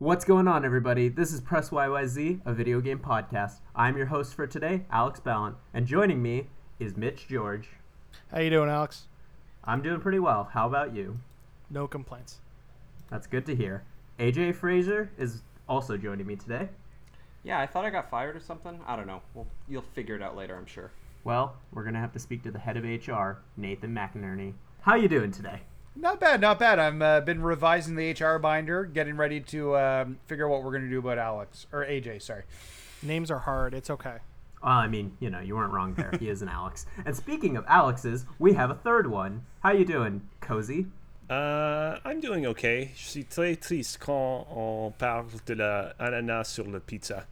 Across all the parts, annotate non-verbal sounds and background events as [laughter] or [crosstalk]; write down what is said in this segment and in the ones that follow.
What's going on, everybody? This is Press YYZ, a video game podcast. I'm your host for today, Alex Ballant, and joining me is Mitch George. How you doing, Alex? I'm doing pretty well. How about you? No complaints. That's good to hear. AJ Fraser is also joining me today. Yeah, I thought I got fired or something. I don't know. Well, you'll figure it out later, I'm sure. Well, we're gonna have to speak to the head of HR, Nathan McInerney. How you doing today? Not bad, not bad. I'm uh, been revising the HR binder, getting ready to um, figure out what we're going to do about Alex or AJ. Sorry. Names are hard. It's okay. Uh, I mean, you know, you weren't wrong there. He is an Alex. And speaking of Alexes, we have a third one. How you doing, Cozy? Euh, I'm doing okay. Je suis très triste quand on parle de la ananas sur la pizza.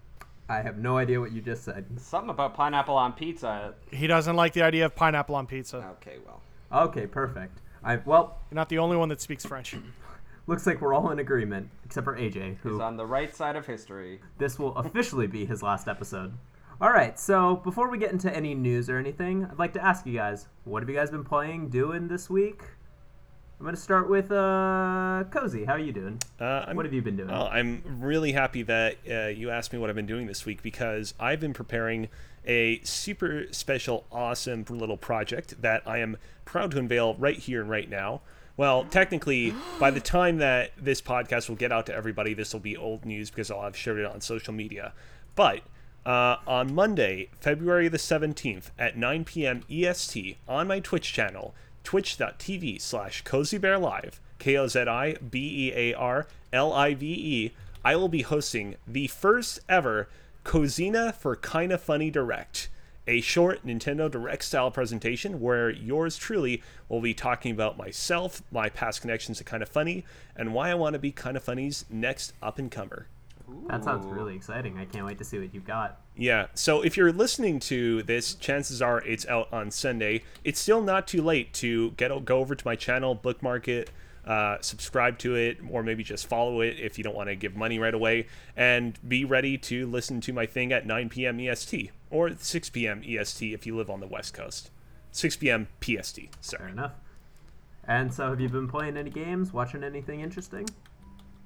I have no idea what you just said. Something about pineapple on pizza. He doesn't like the idea of pineapple on pizza. Okay, well. Okay, perfect. I well, You're not the only one that speaks French. [laughs] looks like we're all in agreement except for AJ, He's who on the right side of history. this will officially be his last episode. All right, so before we get into any news or anything, I'd like to ask you guys, what have you guys been playing, doing this week? I'm gonna start with uh, Cozy. How are you doing? Uh, I'm, What have you been doing? Well, I'm really happy that uh, you asked me what I've been doing this week because I've been preparing a super special, awesome little project that I am proud to unveil right here and right now. Well, technically, [gasps] by the time that this podcast will get out to everybody, this will be old news because I'll have shared it on social media. But uh, on Monday, February the 17th at 9 p.m. EST on my Twitch channel, twitch.tv slash kozibearlive, K-O-Z-I-B-E-A-R-L-I-V-E, I will be hosting the first ever Cozina for Kinda Funny Direct, a short Nintendo Direct style presentation where yours truly will be talking about myself, my past connections to Kinda Funny, and why I want to be Kinda Funny's next up and comer. That sounds really exciting. I can't wait to see what you've got. Yeah, so if you're listening to this, chances are it's out on Sunday. It's still not too late to get go over to my channel, bookmark it, uh, subscribe to it, or maybe just follow it if you don't want to give money right away, and be ready to listen to my thing at 9 p.m. EST or 6 p.m. EST if you live on the West Coast. 6 p.m. PST. Fair Sorry. enough. And so, have you been playing any games? Watching anything interesting?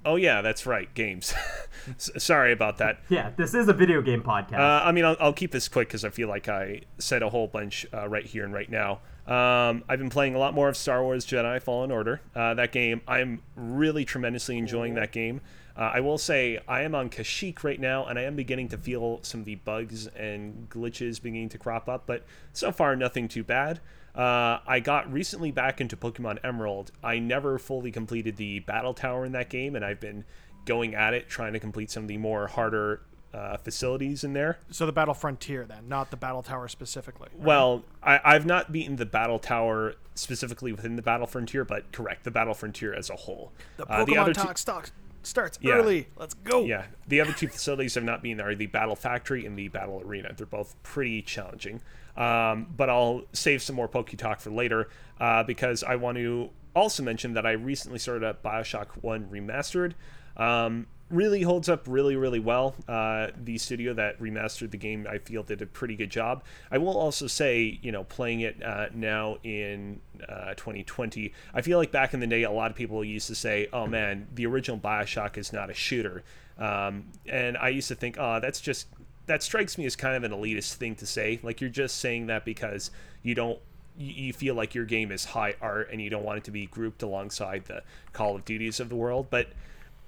Oh yeah, that's right. Games. [laughs] Sorry about that. [laughs] Yeah, this is a video game podcast. Uh, I mean, I'll, I'll keep this quick because I feel like I said a whole bunch uh, right here and right now. Um, I've been playing a lot more of Star Wars Jedi Fallen Order. Uh, that game, I'm really tremendously enjoying that game. Uh, I will say I am on Kashyyyk right now, and I am beginning to feel some of the bugs and glitches beginning to crop up, but so far nothing too bad. Uh, I got recently back into Pokemon Emerald. I never fully completed the Battle Tower in that game, and I've been going at it trying to complete some of the more harder uh, facilities in there. So the Battle Frontier, then, not the Battle Tower specifically. right? Well, I, I've not beaten the Battle Tower specifically within the Battle Frontier, but correct, the Battle Frontier as a whole. the Uh, Pokemon other talk stock starts Yeah. early. Let's go. Yeah, the other two facilities I've not been are the Battle Factory and the Battle Arena. They're both pretty challenging. Um, but I'll save some more Poke Talk for later uh, because I want to also mention that I recently started up Bioshock 1 Remastered. Um, really holds up really, really well. Uh, the studio that remastered the game, I feel, did a pretty good job. I will also say, you know, playing it uh, now in uh, 2020, I feel like back in the day, a lot of people used to say, oh man, the original Bioshock is not a shooter. Um, and I used to think, oh, that's just, that strikes me as kind of an elitist thing to say. Like you're just saying that because you don't you you feel like your game is high art and you don't want it to be grouped alongside the Call of Duties of the world. But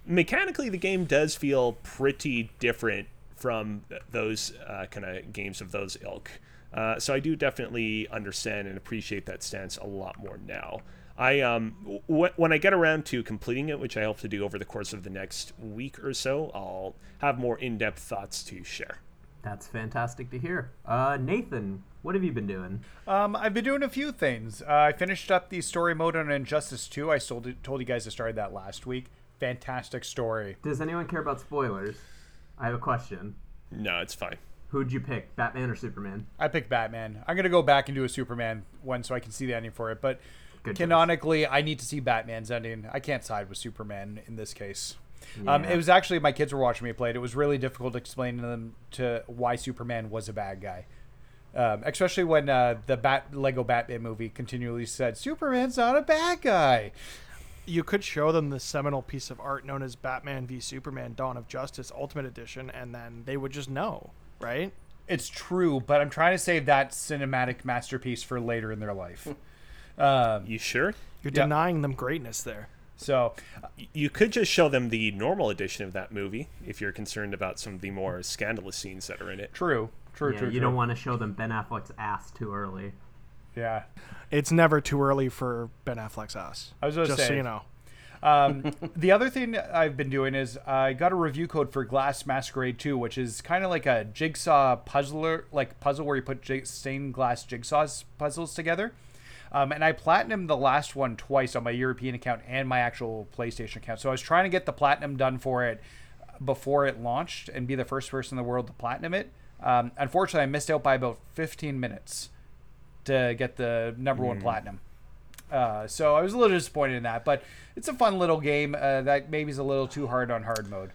mechanically, the game does feel pretty different from those uh, kind of games of those ilk. Uh, so I do definitely understand and appreciate that stance a lot more now. I um w- when I get around to completing it, which I hope to do over the course of the next week or so, I'll have more in-depth thoughts to share. That's fantastic to hear. Uh, Nathan, what have you been doing? Um, I've been doing a few things. Uh, I finished up the story mode on Injustice 2. I told, told you guys I started that last week. Fantastic story. Does anyone care about spoilers? I have a question. No, it's fine. Who'd you pick, Batman or Superman? I picked Batman. I'm gonna go back and do a Superman one so I can see the ending for it. But Good choice. canonically, I need to see Batman's ending. I can't side with Superman in this case. Um, it was actually my kids were watching me play it. It was really difficult to explain to them to why Superman was a bad guy. Um, especially when uh, the Bat Lego Batman movie continually said Superman's not a bad guy. You could show them the seminal piece of art known as Batman v Superman: Dawn of Justice Ultimate Edition, and then they would just know, right? It's true, but I'm trying to save that cinematic masterpiece for later in their life. [laughs] um, You sure? You're Yeah. denying them greatness there. so You could just show them the normal edition of that movie if you're concerned about some of the more scandalous scenes that are in it. true, true, yeah, true. you true. don't want to show them Ben Affleck's ass too early. Yeah, It's never too early for Ben Affleck's ass. I was just so you know. Um, [laughs] the other thing I've been doing is I got a review code for Glass Masquerade 2, which is kind of like a jigsaw puzzler, like puzzle where you put jig- stained glass jigsaws puzzles together. Um, and I platinumed the last one twice on my European account and my actual PlayStation account. So I was trying to get the platinum done for it before it launched and be the first person in the world to platinum it. Um, unfortunately, I missed out by about 15 minutes to get the number one platinum. Uh, so I was a little disappointed in that, but it's a fun little game uh, that maybe is a little too hard on hard mode.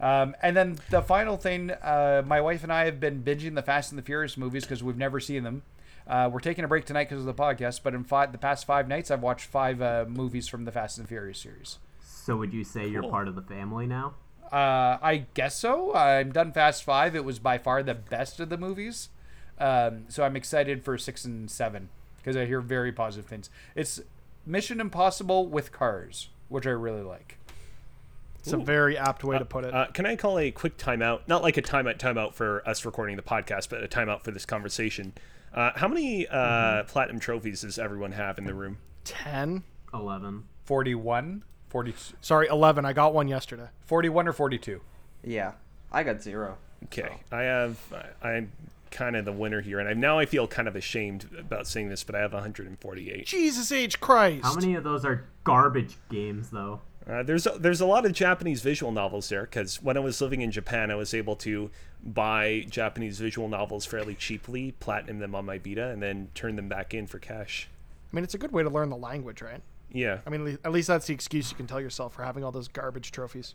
Um, and then the final thing, uh, my wife and I have been binging the Fast and the Furious movies because we've never seen them. Uh, we're taking a break tonight because of the podcast, but in five, the past five nights, I've watched five uh, movies from the Fast and the Furious series. So would you say you're part of the family now? Uh, I guess so. I'm done Fast Five. It was by far the best of the movies. Um, so I'm excited for six and seven because I hear very positive things. It's Mission Impossible with cars, which I really like. It's a very apt way to put it. Uh, can I call a quick timeout? Not like a timeout timeout for us recording the podcast, but a timeout for this conversation. Uh, how many uh, platinum trophies does everyone have in the room? Ten. Eleven. 41, 40, Sorry, eleven. I got one yesterday. 41 or 42. Yeah, I got zero. Okay, I have. I, I'm kind of the winner here, and I, now I feel kind of ashamed about saying this, but I have 148. Jesus H Christ! How many of those are garbage games, though? Uh, there's a, there's a lot of Japanese visual novels there because when I was living in Japan, I was able to buy Japanese visual novels fairly cheaply, platinum them on my Vita, and then turn them back in for cash. I mean, it's a good way to learn the language, right? Yeah, I mean, at at least that's the excuse you can tell yourself for having all those garbage trophies.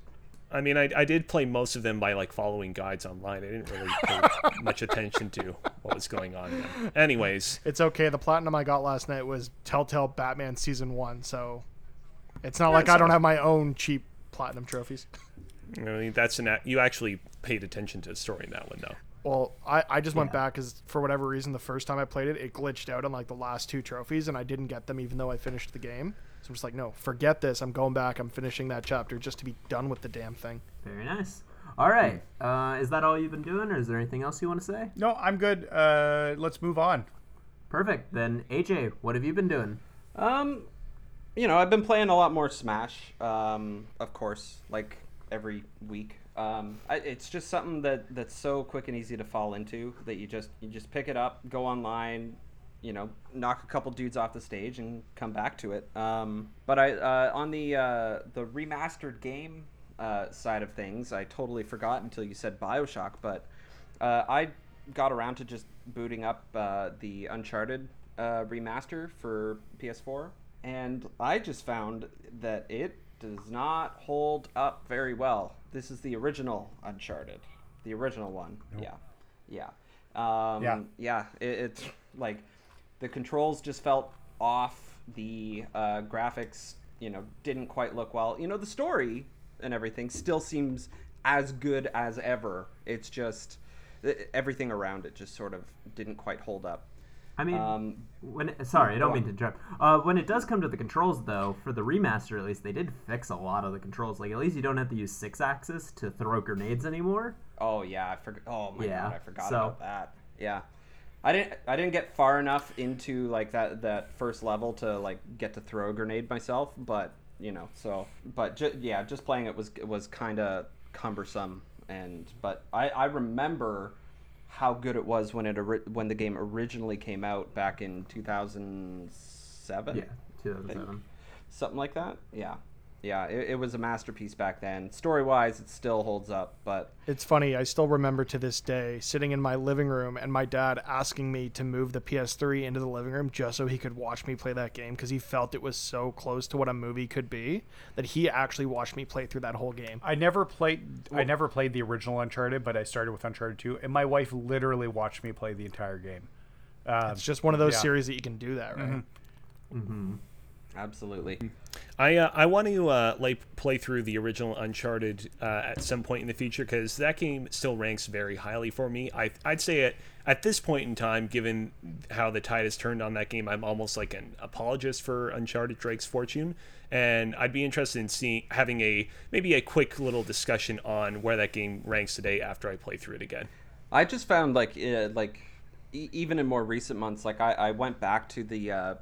I mean, I, I did play most of them by like following guides online. I didn't really pay [laughs] much attention to what was going on. Then. Anyways, It's okay. The platinum I got last night was Telltale Batman Season 1, so it's not like I don't have my own cheap platinum trophies. I mean, that's an you actually paid attention to the story in that one though. Well, I, I just went back because for whatever reason, the first time I played it, it glitched out on like the last two trophies, and I didn't get them even though I finished the game. So I'm just like, no, forget this. I'm going back. I'm finishing that chapter just to be done with the damn thing. Very nice. All right. Uh, is that all you've been doing, or is there anything else you want to say? No, I'm good. Uh, let's move on. Perfect. Then AJ, what have you been doing? Um, you know, I've been playing a lot more Smash. Um, of course, like every week. Um, I, it's just something that that's so quick and easy to fall into that you just you just pick it up, go online, you know, knock a couple dudes off the stage and come back to it. Um, but I uh, on the uh, the remastered game uh, side of things, I totally forgot until you said Bioshock. But uh, I got around to just booting up uh, the Uncharted uh, remaster for PS4, and I just found that it does not hold up very well. This is the original Uncharted, the original one. Yeah, yeah, um, Yeah. yeah. It, it's like the controls just felt off. The uh, graphics, you know, didn't quite look well. You know, the story and everything still seems as good as ever. It's just everything around it just sort of didn't quite hold up. I mean, Um, when it, sorry, I don't mean to interrupt. Uh, when it does come to the controls, though, for the remaster at least, they did fix a lot of the controls. Like at least you don't have to use six axis to throw grenades anymore. Oh yeah, I forgot. Oh my Yeah, god, I forgot so- about that. Yeah, I didn't. I didn't get far enough into like that that first level to like get to throw a grenade myself. But you know, so but ju- yeah, just playing it was was kind of cumbersome. And but I I remember how good it was when it ori- when the game originally came out back in 2007 Yeah, 2007. something like that yeah yeah it, it was a masterpiece back then story wise it still holds up but It's funny. I still remember to this day sitting in my living room and my dad asking me to move the PS3 into the living room just so he could watch me play that game because he felt it was so close to what a movie could be that he actually watched me play through that whole game. I never played. I never played the original Uncharted, but I started with Uncharted 2, and my wife literally watched me play the entire game. Um, It's just one of those yeah. series that you can do that, right? Absolutely. I uh, I want to uh, like play through the original Uncharted uh, at some point in the future because that game still ranks very highly for me. I I'd say it at this point in time, given how the tide has turned on that game, I'm almost like an apologist for Uncharted Drake's Fortune, and I'd be interested in seeing having a maybe a quick little discussion on where that game ranks today after I play through it again. I just found like uh, like even in more recent months, like I, I went back to the uh,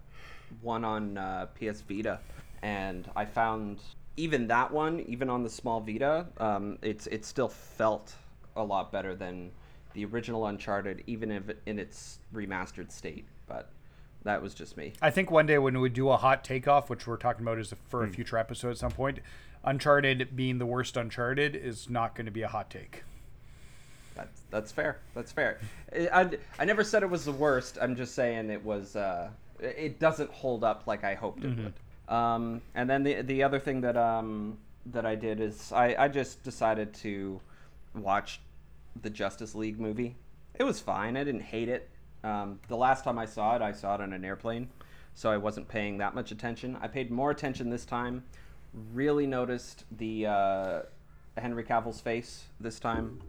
one on uh, PS Vita, and I found even that one, even on the small Vita, um, it's it still felt a lot better than the original Uncharted, even if it, in its remastered state. But that was just me. I think one day when we do a hot takeoff, which we're talking about is for a future episode at some point, Uncharted being the worst Uncharted is not going to be a hot take. That's that's fair. That's fair. I, I, I never said it was the worst. I'm just saying it was. Uh, it doesn't hold up like I hoped it would. Um, and then the the other thing that um that I did is I I just decided to watch the Justice League movie. It was fine. I didn't hate it. Um, the last time I saw it, I saw it on an airplane, so I wasn't paying that much attention. I paid more attention this time. Really noticed the uh, Henry Cavill's face this time.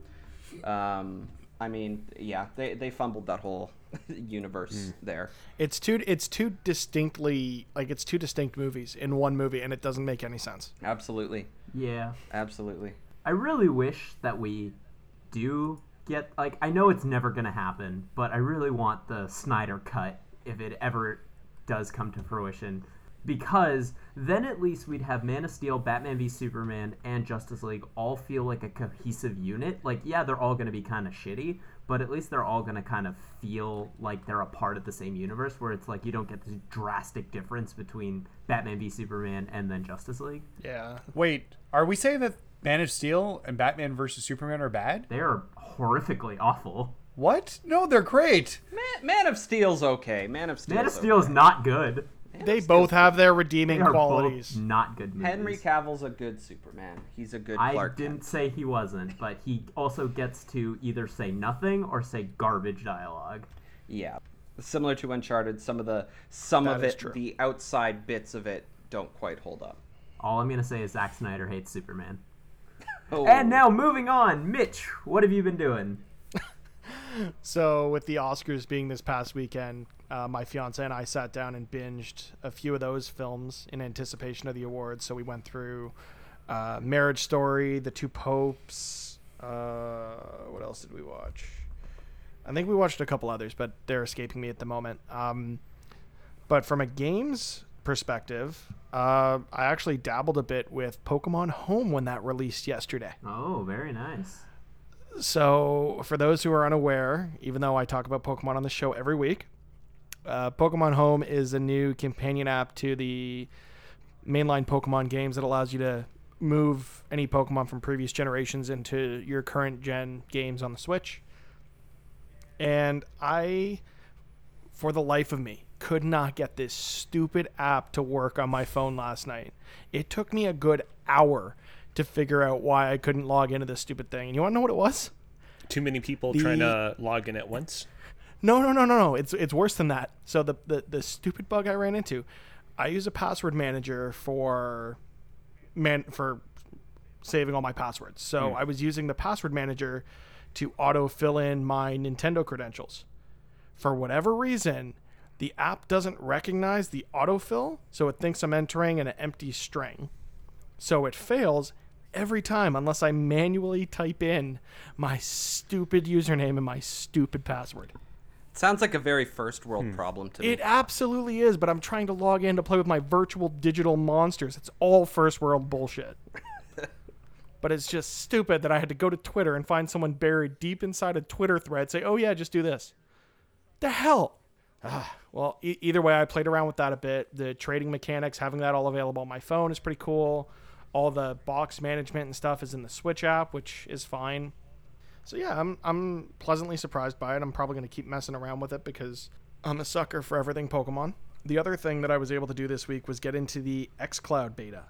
Um, I mean, yeah, they, they fumbled that whole [laughs] universe hmm. there. It's two. It's two distinctly like it's two distinct movies in one movie, and it doesn't make any sense. Absolutely, Yeah. absolutely. I really wish that we do get like I know it's never gonna happen, but I really want the Snyder cut if it ever does come to fruition. Because then at least we'd have Man of Steel, Batman v Superman, and Justice League all feel like a cohesive unit. Like, yeah, they're all gonna be kind of shitty, but at least they're all gonna kind of feel like they're a part of the same universe. Where it's like you don't get this drastic difference between Batman v Superman and then Justice League. Yeah. Wait, are we saying that Man of Steel and Batman versus Superman are bad? They are horrifically awful. What? No, they're great. Man, Man of Steel's okay. Man of Steel. Man of Steel is not good. They both have their redeeming They are qualities. both not good movies. Henry Cavill's a good Superman. He's a good I Clark didn't Kent. say he wasn't, but he also gets to either say nothing or say garbage dialogue. Yeah, similar to Uncharted. Some of the some That of is it, true. the outside bits of it, don't quite hold up. All I'm gonna say is Zack Snyder hates Superman. [laughs] Oh, And now moving on, Mitch, what have you been doing? [laughs] So, with the Oscars being this past weekend, uh, my fiance and I sat down and binged a few of those films in anticipation of the awards. So, we went through uh, Marriage Story, The Two Popes. Uh, what else did we watch? I think we watched a couple others, but they're escaping me at the moment. Um, but from a games perspective, uh, I actually dabbled a bit with Pokemon Home when that released yesterday. Oh, very nice. So, for those who are unaware, even though I talk about Pokemon on the show every week, uh, Pokemon Home is a new companion app to the mainline Pokemon games that allows you to move any Pokemon from previous generations into your current gen games on the Switch. And I, for the life of me, could not get this stupid app to work on my phone last night. It took me a good hour to figure out why I couldn't log into this stupid thing. And you want to know what it was? Too many people The- trying to log in at once. No, no, no, no, no. It's it's worse than that. So the, the the stupid bug I ran into, I use a password manager for man for saving all my passwords. So hmm. I was using the password manager to auto fill in my Nintendo credentials. For whatever reason, the app doesn't recognize the autofill, so it thinks I'm entering an empty string. So it fails every time unless I manually type in my stupid username and my stupid password. Sounds like a very first world Hmm. problem to me. It absolutely is, but I'm trying to log in to play with my virtual digital monsters. It's all first world bullshit. [laughs] but it's just stupid that I had to go to Twitter and find someone buried deep inside a Twitter thread say, "Oh yeah, just do this." The hell. Ah, well, e- either way, I played around with that a bit. The trading mechanics, having that all available on my phone is pretty cool. All the box management and stuff is in the Switch app, which is fine. So yeah, I'm I'm pleasantly surprised by it. I'm probably going to keep messing around with it because I'm a sucker for everything Pokemon. The other thing that I was able to do this week was get into the xCloud beta.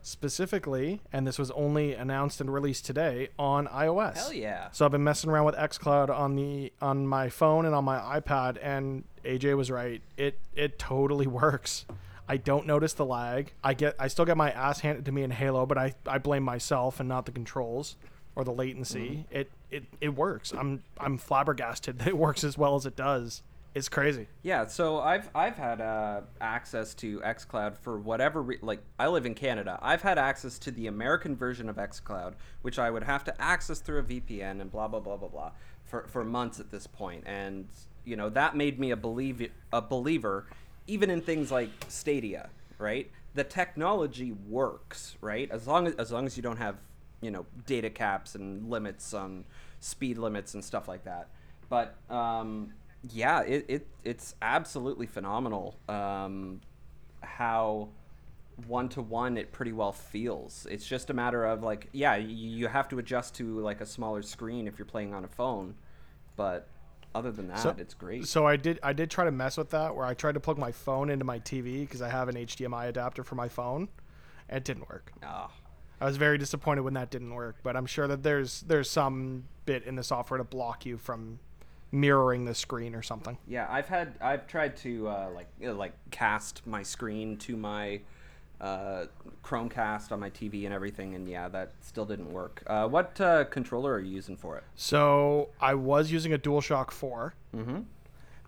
Specifically, and this was only announced and released today on iOS. Hell yeah. So I've been messing around with xCloud on the on my phone and on my iPad and AJ was right. It it totally [laughs] works. I don't notice the lag. I get I still get my ass handed to me in Halo, but I, I blame myself and not the controls or the latency. It, it it works. I'm I'm flabbergasted that it works as well as it does. It's crazy. Yeah, so I've I've had uh, access to XCloud for whatever re- like I live in Canada. I've had access to the American version of XCloud, which I would have to access through a VPN and blah blah blah blah blah for for months at this point. And you know that made me a believe a believer, even in things like Stadia. Right, the technology works. Right, as long as as long as you don't have you know data caps and limits on speed limits and stuff like that. But um, yeah, it, it it's absolutely phenomenal um, how one to one it pretty well feels. It's just a matter of like, yeah, you, you have to adjust to like a smaller screen if you're playing on a phone, but other than that, So- it's great. So I did I did try to mess with that where I tried to plug my phone into my TV because I have an HDMI adapter for my phone. and It didn't work. Ah, I was very disappointed when that didn't work, but I'm sure that there's there's some bit in the software to block you from mirroring the screen or something. yeah, I've had I've tried to uh, like you know, like cast my screen to my uh, Chromecast on my TV and everything, and yeah, that still didn't work. Uh, what uh, controller are you using for it? So I was using a DualShock 4, mm-hmm.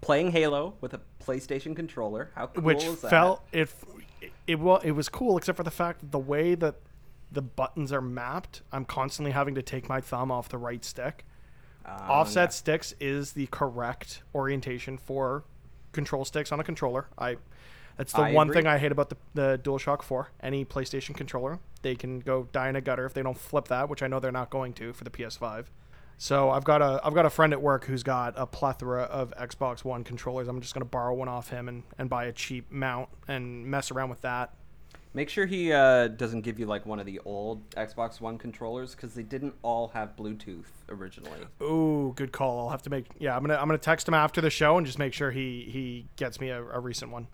Playing Halo with a PlayStation controller. How cool which is that? felt it it well it was cool except for the fact that the way that the buttons are mapped, I'm constantly having to take my thumb off the right stick. Offset Um, yeah. sticks is the correct orientation for control sticks on a controller. I that's the I one agree. thing I hate about the, the DualShock 4. Any PlayStation controller, they can go die in a gutter if they don't flip that, which I know they're not going to for the PS5. So I've got a I've got a friend at work who's got a plethora of Xbox One controllers. I'm just gonna borrow one off him and, and buy a cheap mount and mess around with that. Make sure he uh, doesn't give you like one of the old Xbox One controllers because they didn't all have Bluetooth originally. Ooh, good call. I'll have to make yeah. I'm gonna I'm gonna text him after the show and just make sure he he gets me a, a recent one.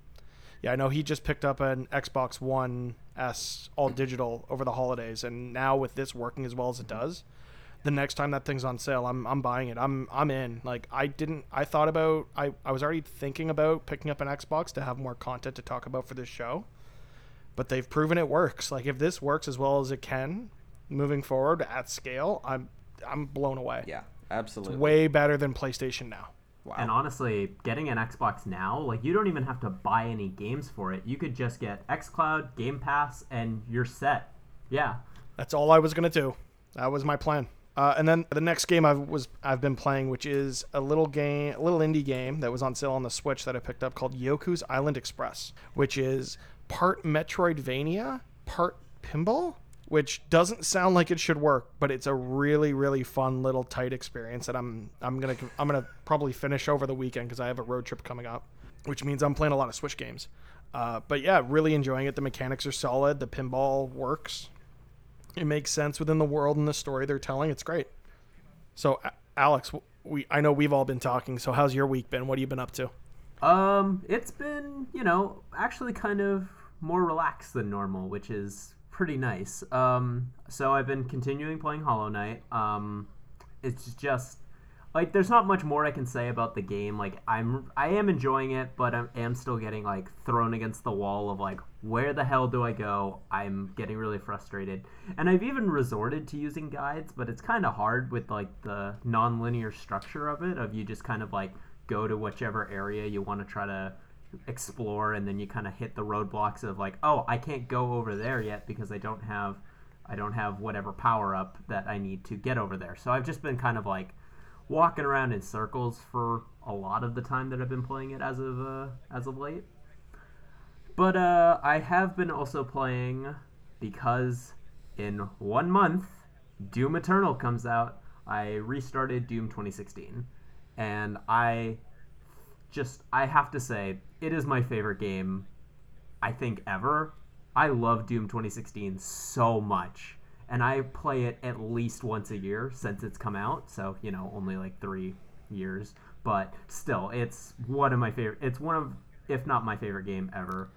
Yeah, I know he just picked up an Xbox One S all digital over the holidays, and now with this working as well as it does, the next time that thing's on sale, I'm I'm buying it. I'm I'm in. Like I didn't. I thought about. I I was already thinking about picking up an Xbox to have more content to talk about for this show, but they've proven it works. Like if this works as well as it can, moving forward at scale, I'm I'm blown away. Yeah, absolutely. Way better than PlayStation now. wow. And honestly, getting an Xbox now, like you don't even have to buy any games for it. You could just get XCloud, Game Pass, and you're set. Yeah. That's all I was gonna do. That was my plan. Uh, and then the next game I was I've been playing, which is a little game, a little indie game that was on sale on the Switch that I picked up called Yoku's Island Express, which is part Metroidvania, part pinball, which doesn't sound like it should work, but it's a really really fun little tight experience that I'm I'm gonna I'm gonna probably finish over the weekend because I have a road trip coming up, which means I'm playing a lot of Switch games. Uh, but yeah, really enjoying it. The mechanics are solid. The pinball works it makes sense within the world and the story they're telling. It's great. So, Alex, we I know we've all been talking. So, how's your week been? What have you been up to? Um, it's been, you know, actually kind of more relaxed than normal, which is pretty nice. Um, so I've been continuing playing Hollow Knight. Um, it's just like there's not much more I can say about the game. Like I'm, I am enjoying it, but I am still getting like thrown against the wall of like, where the hell do I go? I'm getting really frustrated, and I've even resorted to using guides, but it's kind of hard with like the non-linear structure of it. Of you just kind of like go to whichever area you want to try to explore and then you kind of hit the roadblocks of like oh i can't go over there yet because i don't have i don't have whatever power up that i need to get over there. So i've just been kind of like walking around in circles for a lot of the time that i've been playing it as of uh, as of late. But uh, i have been also playing because in one month doom eternal comes out. I restarted doom 2016 and i just I have to say it is my favorite game I think ever. I love Doom 2016 so much and I play it at least once a year since it's come out. So, you know, only like 3 years, but still it's one of my favorite it's one of if not my favorite game ever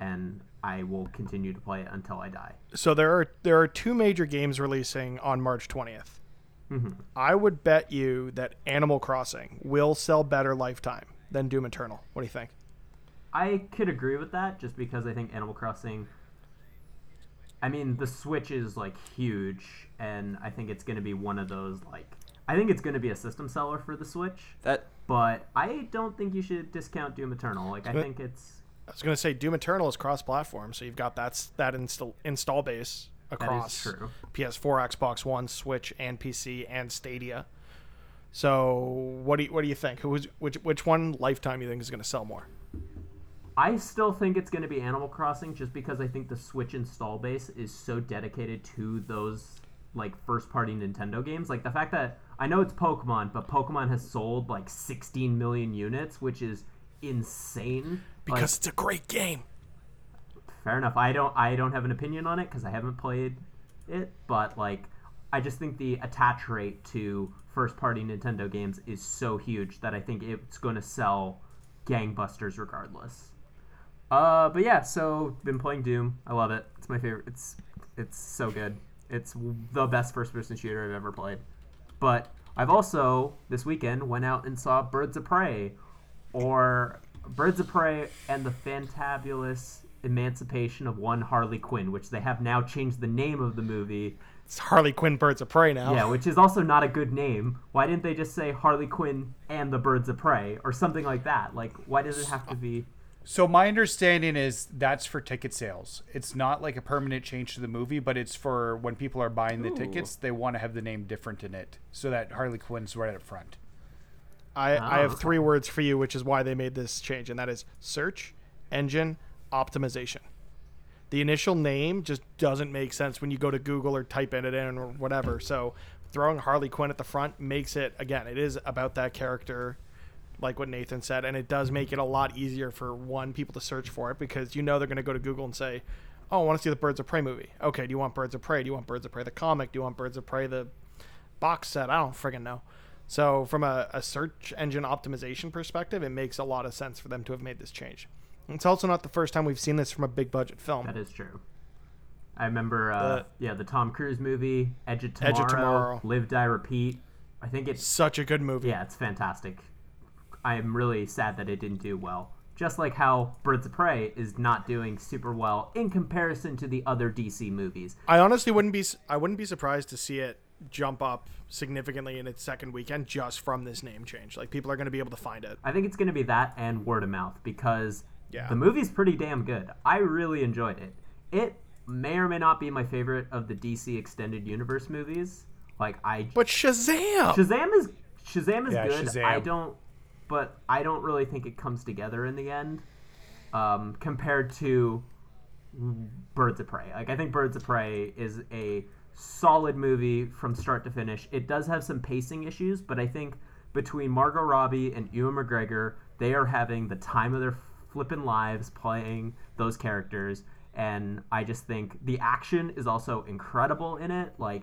and I will continue to play it until I die. So there are there are two major games releasing on March 20th. Mm-hmm. I would bet you that Animal Crossing will sell better lifetime than Doom Eternal. What do you think? I could agree with that just because I think Animal Crossing. I mean, the Switch is like huge, and I think it's going to be one of those like. I think it's going to be a system seller for the Switch, That but I don't think you should discount Doom Eternal. Like, I But- think it's I was gonna say Doom Eternal is cross-platform, so you've got that's that install install base across. PS4, Xbox One, Switch, and PC, and Stadia. So what do you, what do you think? Who's which which one lifetime you think is gonna sell more? I still think it's going to be Animal Crossing just because I think the Switch install base is so dedicated to those like first party Nintendo games. Like the fact that I know it's Pokemon, but Pokemon has sold like 16 million units, which is insane. Like, Because it's a great game. fair enough. I don't I don't have an opinion on it because I haven't played it, but like I just think the attach rate to first party Nintendo games is so huge that I think it's going to sell gangbusters regardless. Uh, but yeah, so been playing Doom. I love it. It's my favorite. It's it's so good. It's the best first person shooter I've ever played. But I've also this weekend went out and saw Birds of Prey, or Birds of Prey and the Fantabulous Emancipation of One Harley Quinn, which they have now changed the name of the movie. It's Harley Quinn Birds of Prey now. Yeah, which is also not a good name. Why didn't they just say Harley Quinn and the Birds of Prey or something like that? Like, why does it have to be? So my understanding is that's for ticket sales. It's not like a permanent change to the movie, but it's for when people are buying the tickets, they want to have the name different in it, so that Harley Quinn's right up front. I, I have ah. three words for you, which is why they made this change, and that is search engine optimization. The initial name just doesn't make sense when you go to Google or type in it in or whatever. So throwing Harley Quinn at the front makes it again, it is about that character, like what Nathan said, and it does make it a lot easier for one people to search for it because you know they're going to go to Google and say, "Oh, I want to see the Birds of Prey movie." Okay, do you want Birds of Prey? Do you want Birds of Prey the comic? Do you want Birds of Prey the box set? I don't friggin' know. So from a, a search engine optimization perspective, it makes a lot of sense for them to have made this change. It's also not the first time we've seen this from a big budget film. That is true. I remember, uh, The- yeah, the Tom Cruise movie, Edge of Tomorrow, Edge of Tomorrow. Live, Die, Repeat. I think it's Such a good movie. yeah, it's fantastic. I am really sad that it didn't do well. Just like how Birds of Prey is not doing super well in comparison to the other DC movies. I honestly wouldn't be I wouldn't be surprised to see it jump up significantly in its second weekend just from this name change. Like people are going to be able to find it. I think it's going to be that and word of mouth because Yeah. the movie's pretty damn good. I really enjoyed it. It may or may not be my favorite of the DC extended universe movies. Like I But Shazam! Shazam is Shazam is Yeah, good. Shazam. I don't, but I don't really think it comes together in the end, um, compared to Birds of Prey. Like I think Birds of Prey is a solid movie from start to finish. It does have some pacing issues, but I think between Margot Robbie and Ewan McGregor, they are having the time of their flippin' lives playing those characters. And I just think the action is also incredible in it. Like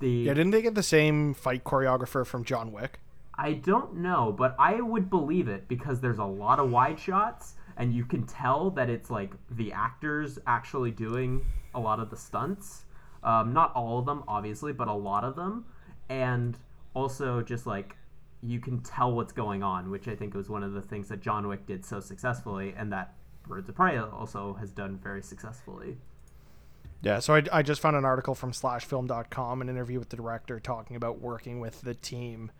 the yeah, didn't they get the same fight choreographer from John Wick? I don't know, but I would believe it because there's a lot of wide shots, and you can tell that it's like the actors actually doing a lot of the stunts. Um, not all of them, obviously, but a lot of them. And also, just like you can tell what's going on, which I think was one of the things that John Wick did so successfully, and that Birds of Prey also has done very successfully. Yeah, so I, I just found an article from slashfilm.com, an interview with the director talking about working with the team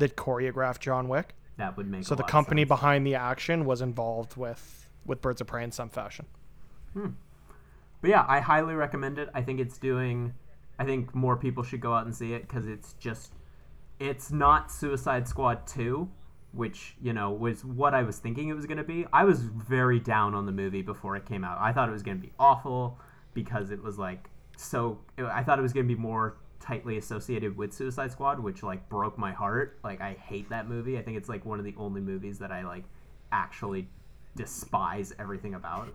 that choreographed John Wick. That would make So a the company behind the action was involved with with Birds of Prey in some fashion. Hmm. But yeah, I highly recommend it. I think it's doing. I think more people should go out and see it because it's just. It's not Suicide Squad 2, which, you know, was what I was thinking it was going to be. I was very down on the movie before it came out. I thought it was going to be awful because it was like so. I thought it was going to be more tightly associated with Suicide Squad, which like broke my heart. Like, I hate that movie. I think it's like one of the only movies that I like actually despise everything about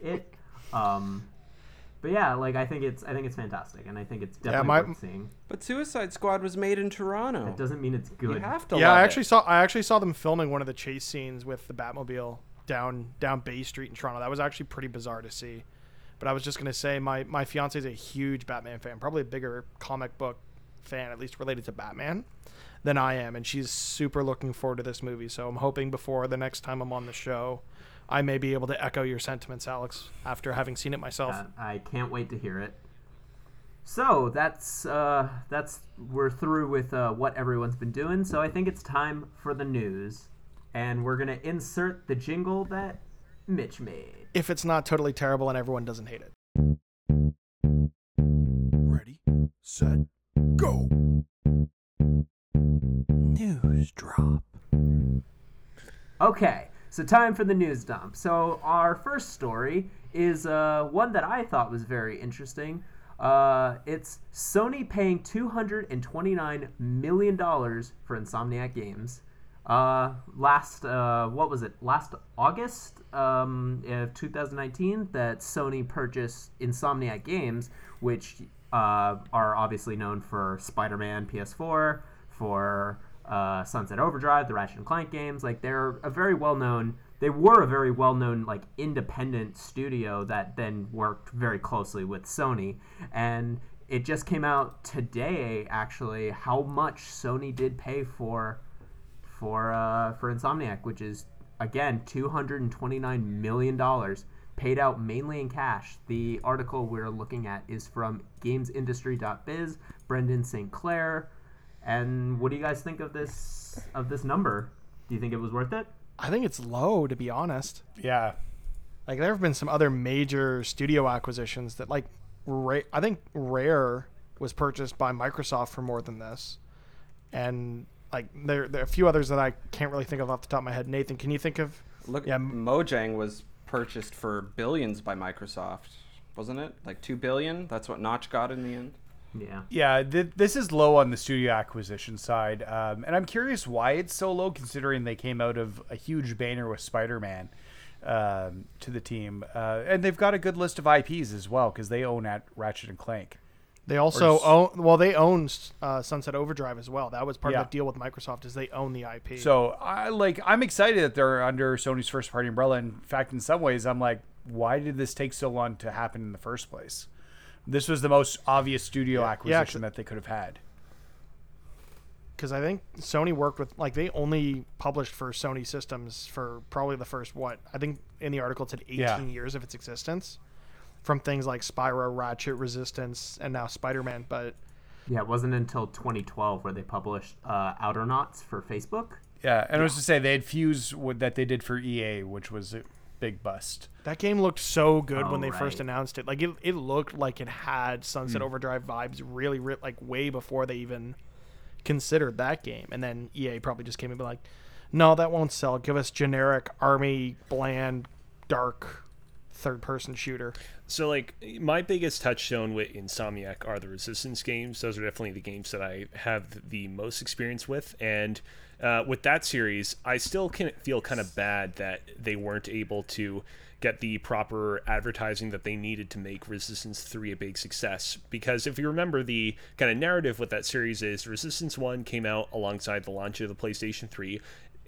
it. Um, but yeah, like I think it's I think it's fantastic, and I think it's definitely my- worth seeing. But Suicide Squad was made in Toronto. It doesn't mean it's good. You have to yeah, love I it. actually saw I actually saw them filming one of the chase scenes with the Batmobile down down Bay Street in Toronto. That was actually pretty bizarre to see. But I was just gonna say my my fiance is a huge Batman fan, probably a bigger comic book fan, at least related to Batman, than I am, and she's super looking forward to this movie. So I'm hoping before the next time I'm on the show, I may be able to echo your sentiments, Alex, after having seen it myself. Uh, I can't wait to hear it. So that's uh, that's we're through with uh, what everyone's been doing. So I think it's time for the news, and we're gonna insert the jingle that Mitch made. If it's not totally terrible and everyone doesn't hate it. Ready, set, go. News drop. Okay, so time for the news dump. So our first story is uh, one that I thought was very interesting. Uh, it's Sony paying $229 million for Insomniac Games. Uh, last, uh, what was it? Last August um, of 2019, that Sony purchased Insomniac Games, which uh, are obviously known for Spider-Man PS4, for uh, Sunset Overdrive, the Ratchet and Clank games. Like they're a very well-known. They were a very well-known like independent studio that then worked very closely with Sony, and it just came out today actually how much Sony did pay for for uh, for Insomniac, which is again 229 million dollars paid out mainly in cash. The article we're looking at is from GamesIndustry.biz, Brendan Sinclair. And what do you guys think of this of this number? Do you think it was worth it? I think it's low, to be honest. Yeah. Like there have been some other major studio acquisitions that, like, Ra- I think Rare was purchased by Microsoft for more than this, and like there, there are a few others that I can't really think of off the top of my head. Nathan, can you think of? Look, Yeah, Mojang was purchased for billions by Microsoft, wasn't it? Like two billion. That's what Notch got in the end. Yeah. Yeah, th- this is low on the studio acquisition side, um, and I'm curious why it's so low, considering they came out of a huge banner with Spider-Man um, to the team, uh, and they've got a good list of IPs as well because they own at Ratchet and Clank. They also s- own. Well, they own uh, Sunset Overdrive as well. That was part Yeah. of the deal with Microsoft. Is they own the IP. So I like I'm excited that they're under Sony's first party umbrella. In fact, in some ways, I'm like, why did this take so long to happen in the first place? This was the most obvious studio acquisition that they could have had. because I think Sony worked with like they only published for Sony systems for probably the first what I think in the article it said 18 Yeah. years of its existence, from things like Spyro, Ratchet, Resistance, and now Spider-Man. But Yeah, it wasn't until 2012 where they published uh, Outernauts for Facebook. Yeah, and I was to say they had Fuse with, that they did for EA, which was a big bust. that game looked so good Oh, when they first announced it. Like it, it looked like it had Sunset Overdrive vibes really, re- like way before they even considered that game. And then EA probably just came and be like, "No, that won't sell. Give us generic army bland dark third person shooter." So like my biggest touchstone with Insomniac are the Resistance games. Those are definitely the games that I have the most experience with, and uh, with that series, I still can feel kind of bad that they weren't able to get the proper advertising that they needed to make Resistance 3 a big success. Because if you remember, the kind of narrative with that series is Resistance 1 came out alongside the launch of the PlayStation 3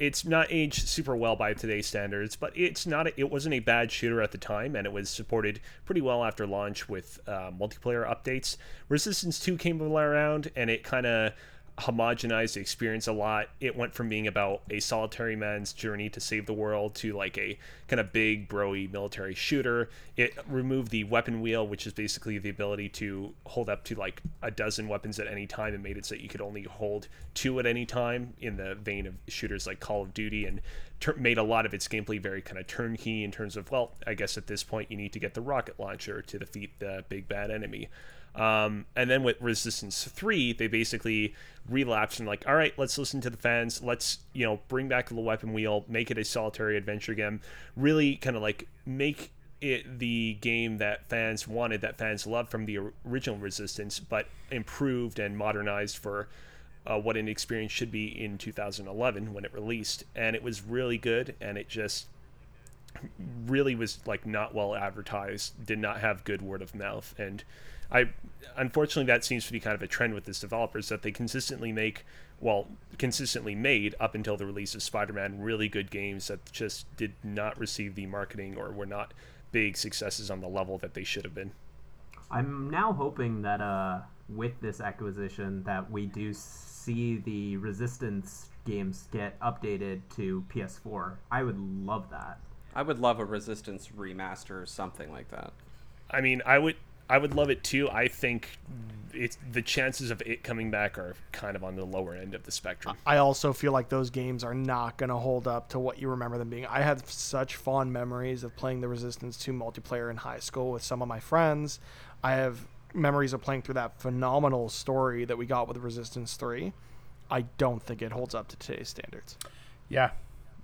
it's not aged super well by today's standards, but it's not. A, it wasn't a bad shooter at the time, and it was supported pretty well after launch with uh, multiplayer updates. Resistance Two came around, and it kind of homogenized the experience a lot. It went from being about a solitary man's journey to save the world to like a kind of big, broy military shooter. It removed the weapon wheel, which is basically the ability to hold up to like a dozen weapons at any time, and made it so that you could only hold two at any time in the vein of shooters like Call of Duty, and tur made a lot of its gameplay very kind of turnkey in terms of, well, I guess at this point you need to get the rocket launcher to defeat the big bad enemy. Um, and then with Resistance 3, they basically relapsed and like, all right, let's listen to the fans. Let's, you know, bring back the weapon wheel, make it a solitary adventure game. Really kind of like make it the game that fans wanted, that fans loved from the original Resistance, but improved and modernized for uh, what an experience should be in 2011 when it released. And it was really good, and it just really was like not well advertised, did not have good word of mouth, and I unfortunately that seems to be kind of a trend with this developers that they consistently make well consistently made up until the release of Spider-Man really good games that just did not receive the marketing or were not big successes on the level that they should have been. I'm now hoping that uh, with this acquisition that we do see the Resistance games get updated to PS4. I would love that. I would love a Resistance remaster or something like that. I mean, I would I would love it too. I think it's the chances of it coming back are kind of on the lower end of the spectrum. I also feel like those games are not going to hold up to what you remember them being. I had such fond memories of playing the Resistance 2 multiplayer in high school with some of my friends. I have memories of playing through that phenomenal story that we got with Resistance 3. I don't think it holds up to today's standards. Yeah,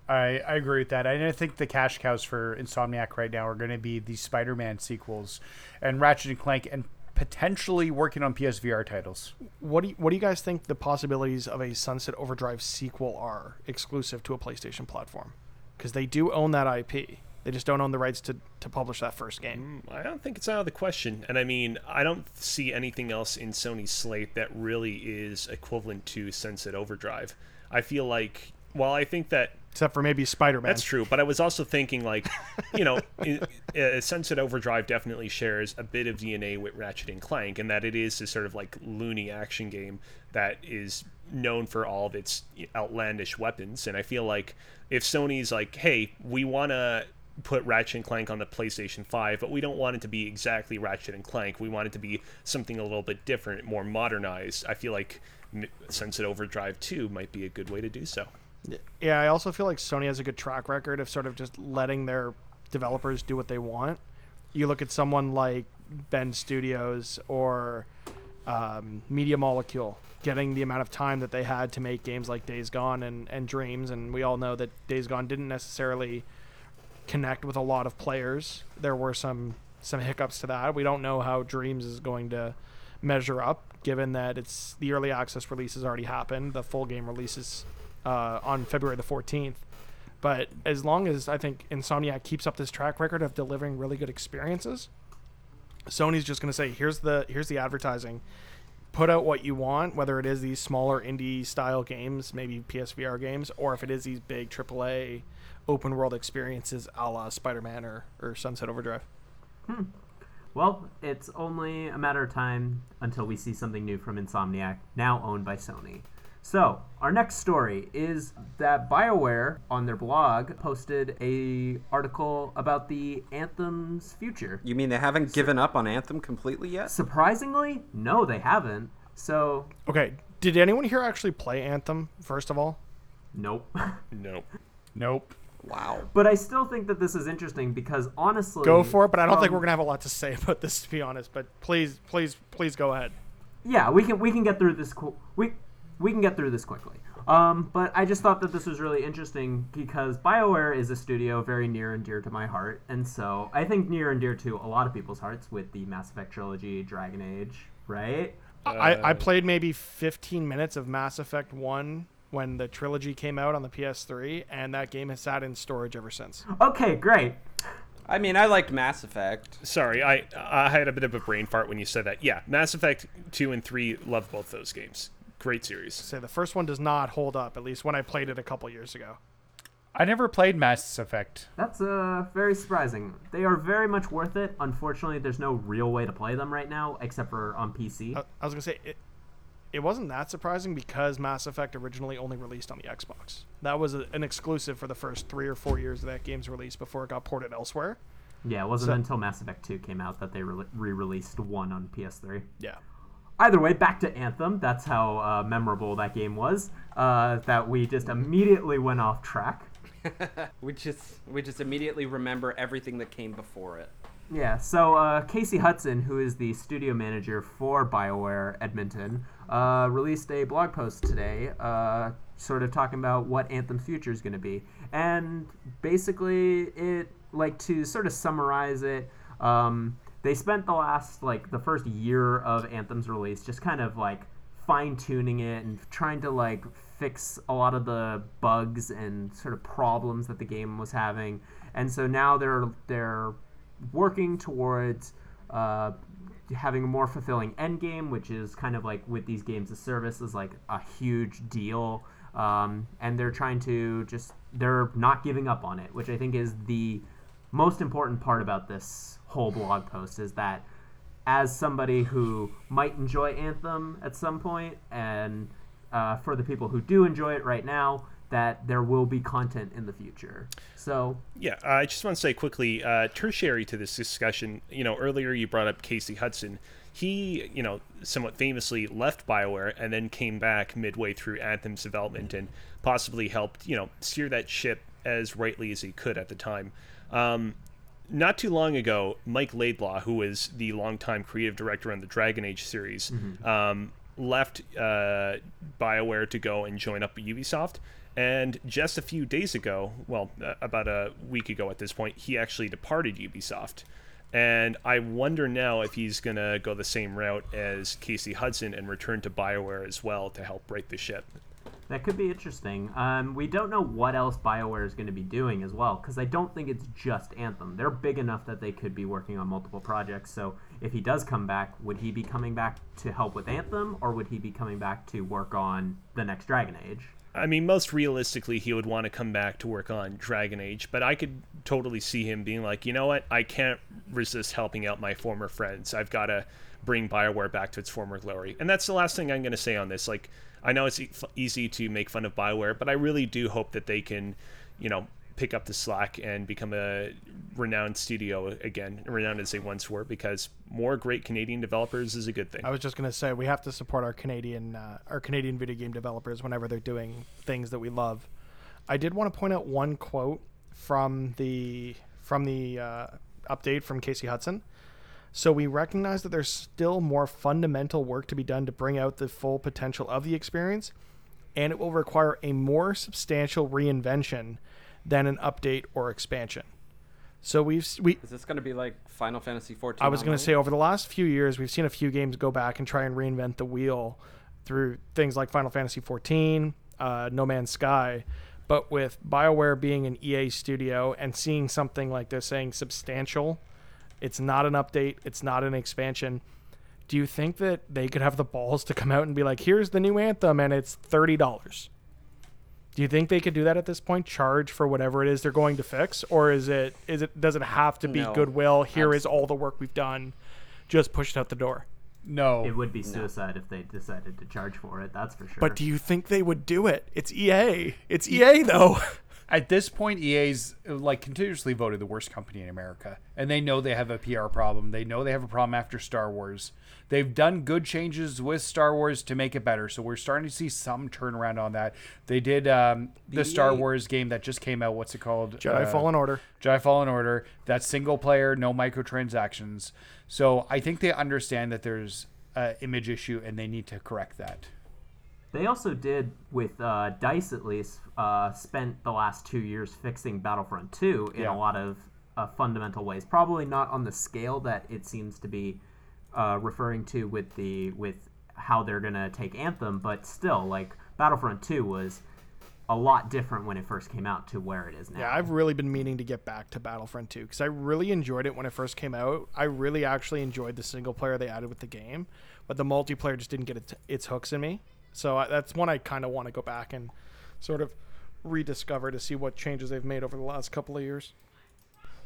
I, I agree with that. And I think the cash cows for Insomniac right now are going to be the Spider-Man sequels and Ratchet and Clank, and potentially working on PSVR titles. What do you, what do you guys think the possibilities of a Sunset Overdrive sequel are exclusive to a PlayStation platform? Because they do own that IP. They just don't own the rights to, to publish that first game. Mm, I don't think it's out of the question. And I mean, I don't see anything else in Sony's slate that really is equivalent to Sunset Overdrive. I feel like, while I think that Except for maybe Spider Man. That's true, but I was also thinking like, you know, [laughs] uh, Sunset Overdrive definitely shares a bit of DNA with Ratchet and Clank, and that it is this sort of like loony action game that is known for all of its outlandish weapons. And I feel like if Sony's like, hey, we want to put Ratchet and Clank on the PlayStation 5, but we don't want it to be exactly Ratchet and Clank. We want it to be something a little bit different, more modernized. I feel like Sunset Overdrive 2 might be a good way to do so. Yeah, I also feel like Sony has a good track record of sort of just letting their developers do what they want. You look at someone like Bend Studios or um, Media Molecule getting the amount of time that they had to make games like Days Gone and, and Dreams, and we all know that Days Gone didn't necessarily connect with a lot of players. There were some some hiccups to that. We don't know how Dreams is going to measure up, given that it's the early access release has already happened. The full game releases uh, on February the 14th. But as long as I think Insomniac keeps up this track record of delivering really good experiences, Sony's just going to say, "Here's the here's the advertising. Put out what you want, whether it is these smaller indie style games, maybe PSVR games, or if it is these big AAA open world experiences, a la Spider-Man or, or Sunset Overdrive." Well, it's only a matter of time until we see something new from Insomniac, now owned by Sony. So, our next story is that BioWare on their blog posted a article about the Anthem's future. You mean they haven't given up on Anthem completely yet? Surprisingly, no, they haven't. So, Okay, did anyone here actually play Anthem? First of all, nope. [laughs] Nope. Nope. Wow. but I still think that this is interesting because honestly, go for it. But I don't think um, we're gonna have a lot to say [laughs] about this, to be honest. But please, please, please go ahead. yeah, we can we can get through this. Qu- we we can get through this quickly. Um, but I just thought that this was really interesting because BioWare is a studio very near and dear to my heart, and so I think near and dear to a lot of people's hearts with the Mass Effect trilogy, Dragon Age, right? I, I played maybe 15 minutes of Mass Effect 1 when the trilogy came out on the PS3, and that game has sat in storage ever since. Okay, great. I mean, I liked Mass Effect. Sorry, I I had a bit of a brain fart when you said that. Yeah, Mass Effect 2 and 3 love both those games. Great series. Say the first one does not hold up, at least when I played it a couple years ago. I never played Mass Effect. That's uh very surprising. They are very much worth it. Unfortunately, there's no real way to play them right now except for on PC. I, I was gonna say it. It wasn't that surprising because Mass Effect originally only released on the Xbox. That was a, an exclusive for the first three or four years of that game's release before it got ported elsewhere. yeah, it wasn't so- until Mass Effect 2 came out that they re- re-released one on PS3. Yeah. Either way, back to Anthem. That's how uh, memorable that game was. Uh, that we just immediately went off track. [laughs] We just we just immediately remember everything that came before it. Yeah, so uh, Casey Hudson, who is the studio manager for BioWare Edmonton, uh, released a blog post today, uh, sort of talking about what Anthem's future is going to be. And basically, it, like, to sort of summarize it, um, they spent the last, like, the first year of Anthem's release just kind of, like, fine tuning it and trying to, like, fix a lot of the bugs and sort of problems that the game was having. And so now they're, they're, working towards uh, having a more fulfilling end game, which is kind of like with these games of service is like a huge deal. Um, and they're trying to just they're not giving up on it, which I think is the most important part about this whole blog post is that as somebody who might enjoy Anthem at some point, and uh, for the people who do enjoy it right now, that there will be content in the future. So Yeah, uh, I just want to say quickly, uh, tertiary to this discussion. You know, earlier you brought up Casey Hudson. He, you know, somewhat famously left Bioware and then came back midway through Anthem's development and possibly helped, you know, steer that ship as rightly as he could at the time. Um, not too long ago, Mike Laidlaw, who was the longtime creative director on the Dragon Age series, um, left uh, BioWare to go and join up with Ubisoft. And just a few days ago, well, uh, about a week ago at this point, he actually departed Ubisoft. And I wonder now if he's going to go the same route as Casey Hudson and return to BioWare as well to help break the ship. That could be interesting. Um, we don't know what else BioWare is going to be doing as well, because I don't think it's just Anthem. They're big enough that they could be working on multiple projects. So if he does come back, would he be coming back to help with Anthem, or would he be coming back to work on the next Dragon Age? I mean, most realistically, he would want to come back to work on Dragon Age, but I could totally see him being like, you know what? I can't resist helping out my former friends. I've got to bring BioWare back to its former glory. And that's the last thing I'm going to say on this. Like, I know it's e- easy to make fun of BioWare, but I really do hope that they can, you know, pick up the slack and become a renowned studio again, renowned as they once were, because more great Canadian developers is a good thing. I was just gonna say we have to support our Canadian uh, our Canadian video game developers whenever they're doing things that we love. I did want to point out one quote from the from the uh, update from Casey Hudson. So we recognize that there's still more fundamental work to be done to bring out the full potential of the experience, and it will require a more substantial reinvention than an update or expansion. So we've we Is this going to be like Final Fantasy 14? I was going to say over the last few years, we've seen a few games go back and try and reinvent the wheel through things like Final Fantasy XIV, uh, No Man's Sky. But with BioWare being an EA studio and seeing something like this saying substantial, it's not an update, it's not an expansion. Do you think that they could have the balls to come out and be like, here's the new Anthem and it's $30? Do you think they could do that at this point? Charge for whatever it is they're going to fix, or is it is it does it have to be No. goodwill? Here is all the work we've done, just push it out the door. No. It would be suicide if they decided to charge for it. That's for sure. But do you think they would do it? It's EA. It's EA though. [laughs] At this point, EA's like continuously voted the worst company in America, and they know they have a PR problem. They know they have a problem after Star Wars. They've done good changes with Star Wars to make it better, so we're starting to see some turnaround on that. They did um, the Star Wars game that just came out. What's it called? Jedi Uh, Fallen Order. Jedi Fallen Order. That's single player, no microtransactions. So I think they understand that there's an image issue, and they need to correct that. They also did, with uh, Dice at least, uh, spent the last two years fixing Battlefront 2 in Yeah. a lot of uh, fundamental ways. Probably not on the scale that it seems to be uh, referring to with the with how they're gonna take Anthem, but still, like Battlefront 2 was a lot different when it first came out to where it is now. Yeah, I've really been meaning to get back to Battlefront 2 because I really enjoyed it when it first came out. I really actually enjoyed the single player they added with the game, but the multiplayer just didn't get its, its hooks in me. So I, that's one I kind of want to go back and sort of rediscover to see what changes they've made over the last couple of years.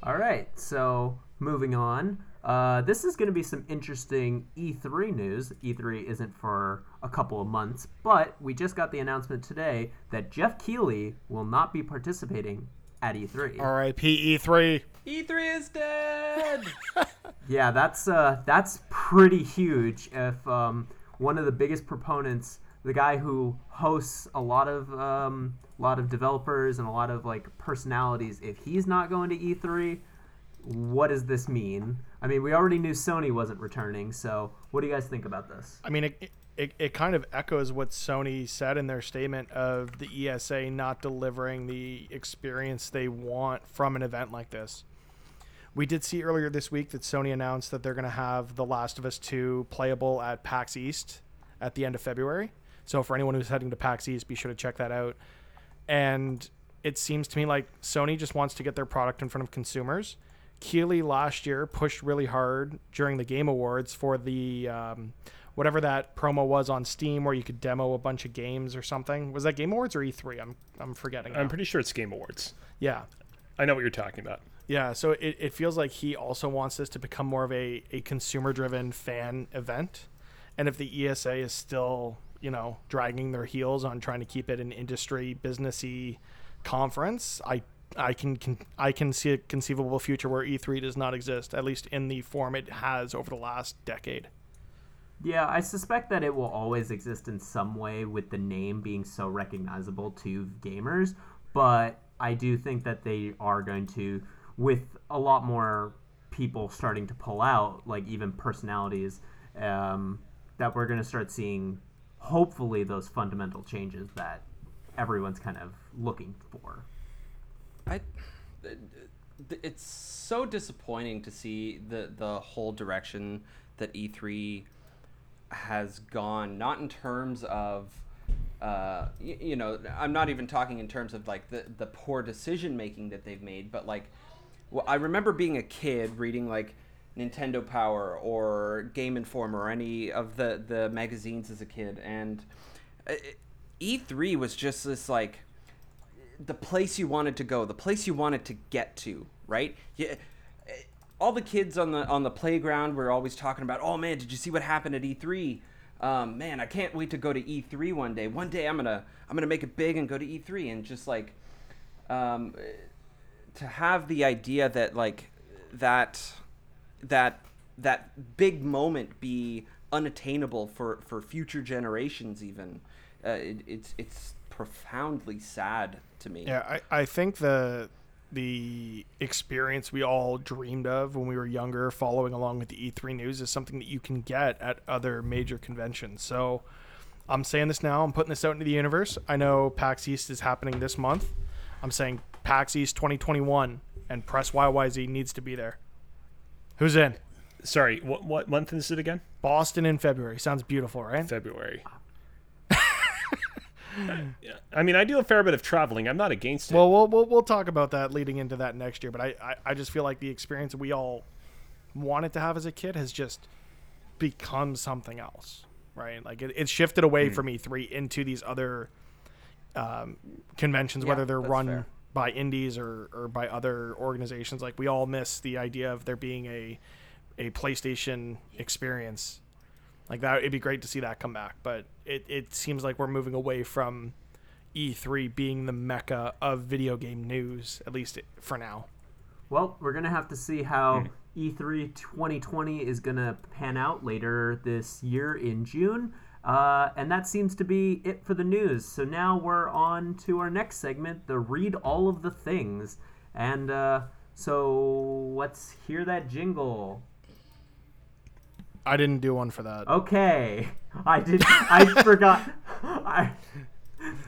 All right, so moving on. Uh, this is going to be some interesting E3 news. E3 isn't for a couple of months, but we just got the announcement today that Geoff Keighley will not be participating at E E3. R.I.P. E3. E3 E is dead. [laughs] Yeah, that's uh, that's pretty huge. If um, one of the biggest proponents, the guy who hosts a lot of um, lot of developers and a lot of like personalities, if he's not going to E3, what does this mean? I mean, we already knew Sony wasn't returning, so what do you guys think about this? I mean, it, it, it kind of echoes what Sony said in their statement of the ESA not delivering the experience they want from an event like this. We did see earlier this week that Sony announced that they're going to have The Last of Us 2 playable at PAX East at the end of February. So for anyone who's heading to PAX East, be sure to check that out. And it seems to me like Sony just wants to get their product in front of consumers. Keighley last year pushed really hard during the Game Awards for the um, whatever that promo was on Steam where you could demo a bunch of games or something. Was that Game Awards or E3? I'm I'm forgetting. I'm now. pretty sure it's Game Awards. yeah. I know what you're talking about. Yeah, so it, it feels like he also wants this to become more of a, a consumer driven fan event. And if the ESA is still you know, dragging their heels on trying to keep it an industry businessy conference, I I can, can I can see a conceivable future where E3 does not exist, at least in the form it has over the last decade. Yeah, I suspect that it will always exist in some way with the name being so recognizable to gamers, but I do think that they are going to, with a lot more people starting to pull out, like even personalities, um, that we're going to start seeing, hopefully, those fundamental changes that everyone's kind of looking for. I, it's so disappointing to see the the whole direction that E3 has gone. Not in terms of, uh, you, you know, I'm not even talking in terms of like the the poor decision making that they've made, but like, well, I remember being a kid reading like Nintendo Power or Game Informer or any of the the magazines as a kid, and uh, E3 was just this like the place you wanted to go, the place you wanted to get to, right? Yeah, all the kids on the on the playground were always talking about, "Oh man, did you see what happened at E3? Um, man, I can't wait to go to E3 one day. One day I'm gonna I'm gonna make it big and go to E3." And just like um, to have the idea that like that that that big moment be unattainable for for future generations, even uh, it, it's it's profoundly sad to me. Yeah, I, I think the the experience we all dreamed of when we were younger, following along with the E3 news, is something that you can get at other major conventions. So I'm saying this now. I'm putting this out into the universe. I know PAX East is happening this month. I'm saying PAX East 2021 and Press YYZ needs to be there. Who's in? Sorry, what what month is it again? Boston in February. Sounds beautiful, right? February. yeah. [laughs] I mean, I do a fair bit of traveling. I'm not against it. Well, we'll we'll, we'll talk about that leading into that next year. But I, I, I just feel like the experience we all wanted to have as a kid has just become something else, right? Like it, it's shifted away Hmm. from E3 into these other um, conventions, Yeah, whether they're run fair. By indies or, or by other organizations. Like we all miss the idea of there being a a PlayStation experience like that. It'd be great to see that come back, but it, it seems like we're moving away from E3 being the mecca of video game news, at least for now. Well, we're gonna have to see how hmm. E E3 2020 is gonna pan out later this year in June, uh, and that seems to be it for the news. So now we're on to our next segment, the read all of the things, and uh, so let's hear that jingle. I didn't do one for that. Okay, [laughs] I did. I forgot. [laughs] I,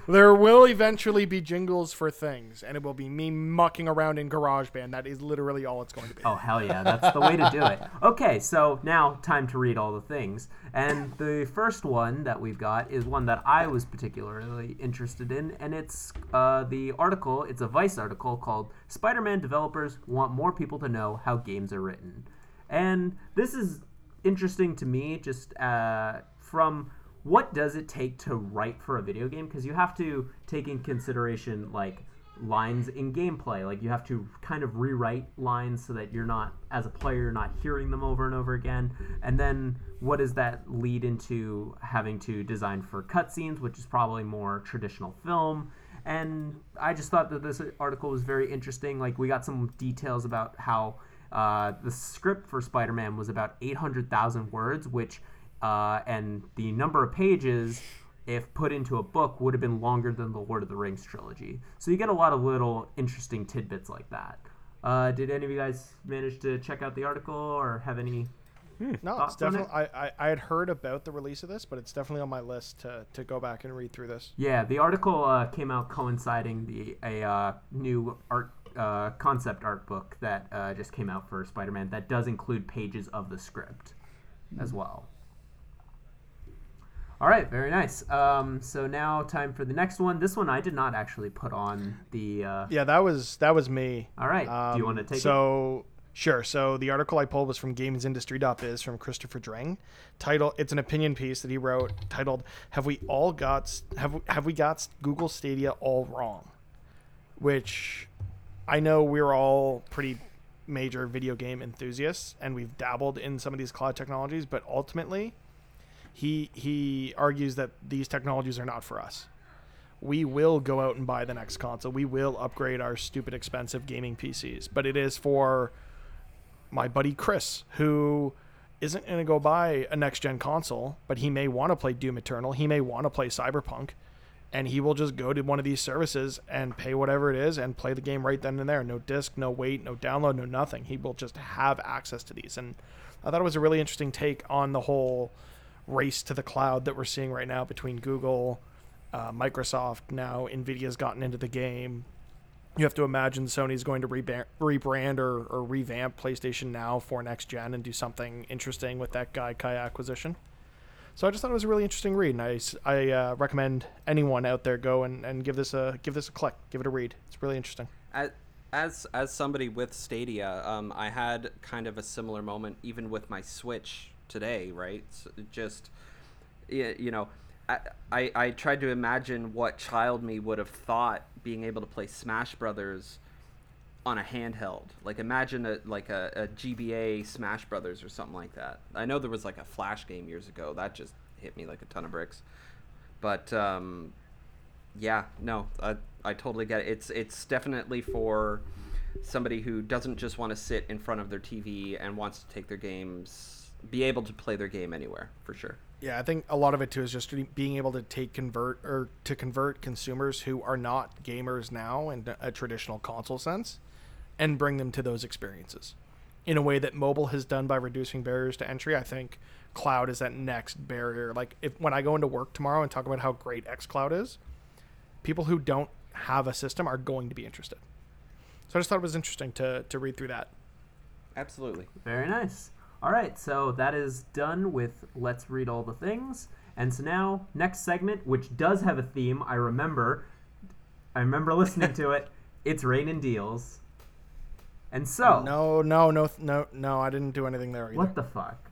There will eventually be jingles for things, and it will be me mucking around in GarageBand. That is literally all it's going to be. Oh hell yeah, that's the way to do it. [laughs] Okay, so now time to read all the things. And the first one that we've got is one that I was particularly interested in, and it's uh, the article. It's a Vice article called "Spider-Man developers want more people to know how games are written," and this is interesting to me just uh, from what does it take to write for a video game? Because you have to take in consideration like lines in gameplay. Like you have to kind of rewrite lines so that you're not as a player you're not hearing them over and over again. And then what does that lead into having to design for cutscenes which is probably more traditional film? And i just thought that this article was very interesting. Like we got some details about how uh, the script for spider-man was about 800000 words which uh, and the number of pages if put into a book would have been longer than the lord of the rings trilogy so you get a lot of little interesting tidbits like that uh, did any of you guys manage to check out the article or have any no, it's thoughts on it? definitely. I, I, I had heard about the release of this, but it's definitely on my list to, to go back and read through this. Yeah, the article uh, came out coinciding the a uh, new art uh, concept art book that uh, just came out for Spider-Man that does include pages of the script as well. All right, very nice. Um, so now time for the next one. This one I did not actually put on the. Uh, Yeah, that was that was me. All right, do you Um, want to take it? so sure. So the article I pulled was from GamesIndustry.biz from Christopher Dring. Title: It's an opinion piece that he wrote titled "Have we all got have we, have we got Google Stadia all wrong?" Which I know we're all pretty major video game enthusiasts and we've dabbled in some of these cloud technologies, but ultimately, he he argues that these technologies are not for us. We will go out and buy the next console. We will upgrade our stupid expensive gaming PCs, but it is for my buddy Chris who isn't going to go buy a next gen console, but he may want to play Doom Eternal. He may want to play Cyberpunk, and he will just go to one of these services and pay whatever it is and play the game right then and there. No disc, no wait, no download, no nothing. He will just have access to these. And I thought it was a really interesting take on the whole race to the cloud that we're seeing right now between Google, uh, Microsoft. Now Nvidia's gotten into the game you have to imagine Sony's going to rebrand, rebrand or, or revamp PlayStation Now for next gen and do something interesting with that Gaikai acquisition. So I just thought it was a really interesting read, and I uh, recommend anyone out there go and, and give this a give this a click, give it a read. It's really interesting. as as as somebody with Stadia, um, I had kind of a similar moment even with my Switch today. Right, so just you know, I, I I tried to imagine what child me would have thought being able to play Smash Brothers on a handheld. Like imagine a like a, a GBA Smash Brothers or something like that. I know there was like a Flash game years ago that just hit me like a ton of bricks. But um, yeah, no, I, I totally get it. It's it's definitely for somebody who doesn't just want to sit in front of their TV and wants to take their games, be able to play their game anywhere for sure. Yeah, I think a lot of it too is just being able to take convert or to convert consumers who are not gamers now in a traditional console sense, and bring them to those experiences, in a way that mobile has done by reducing barriers to entry. I think cloud is that next barrier. Like if when I go into work tomorrow and talk about how great xCloud is, people who don't have a system are going to be interested. So I just thought it was interesting to to read through that. Absolutely. Very nice. All right, so that is done with Let's Read All the Things. And so now, next segment, which does have a theme, I remember. I remember [laughs] listening to it. It's Rain and Deals. And so, No, no, no, no, no. I didn't do anything there either. what the fuck?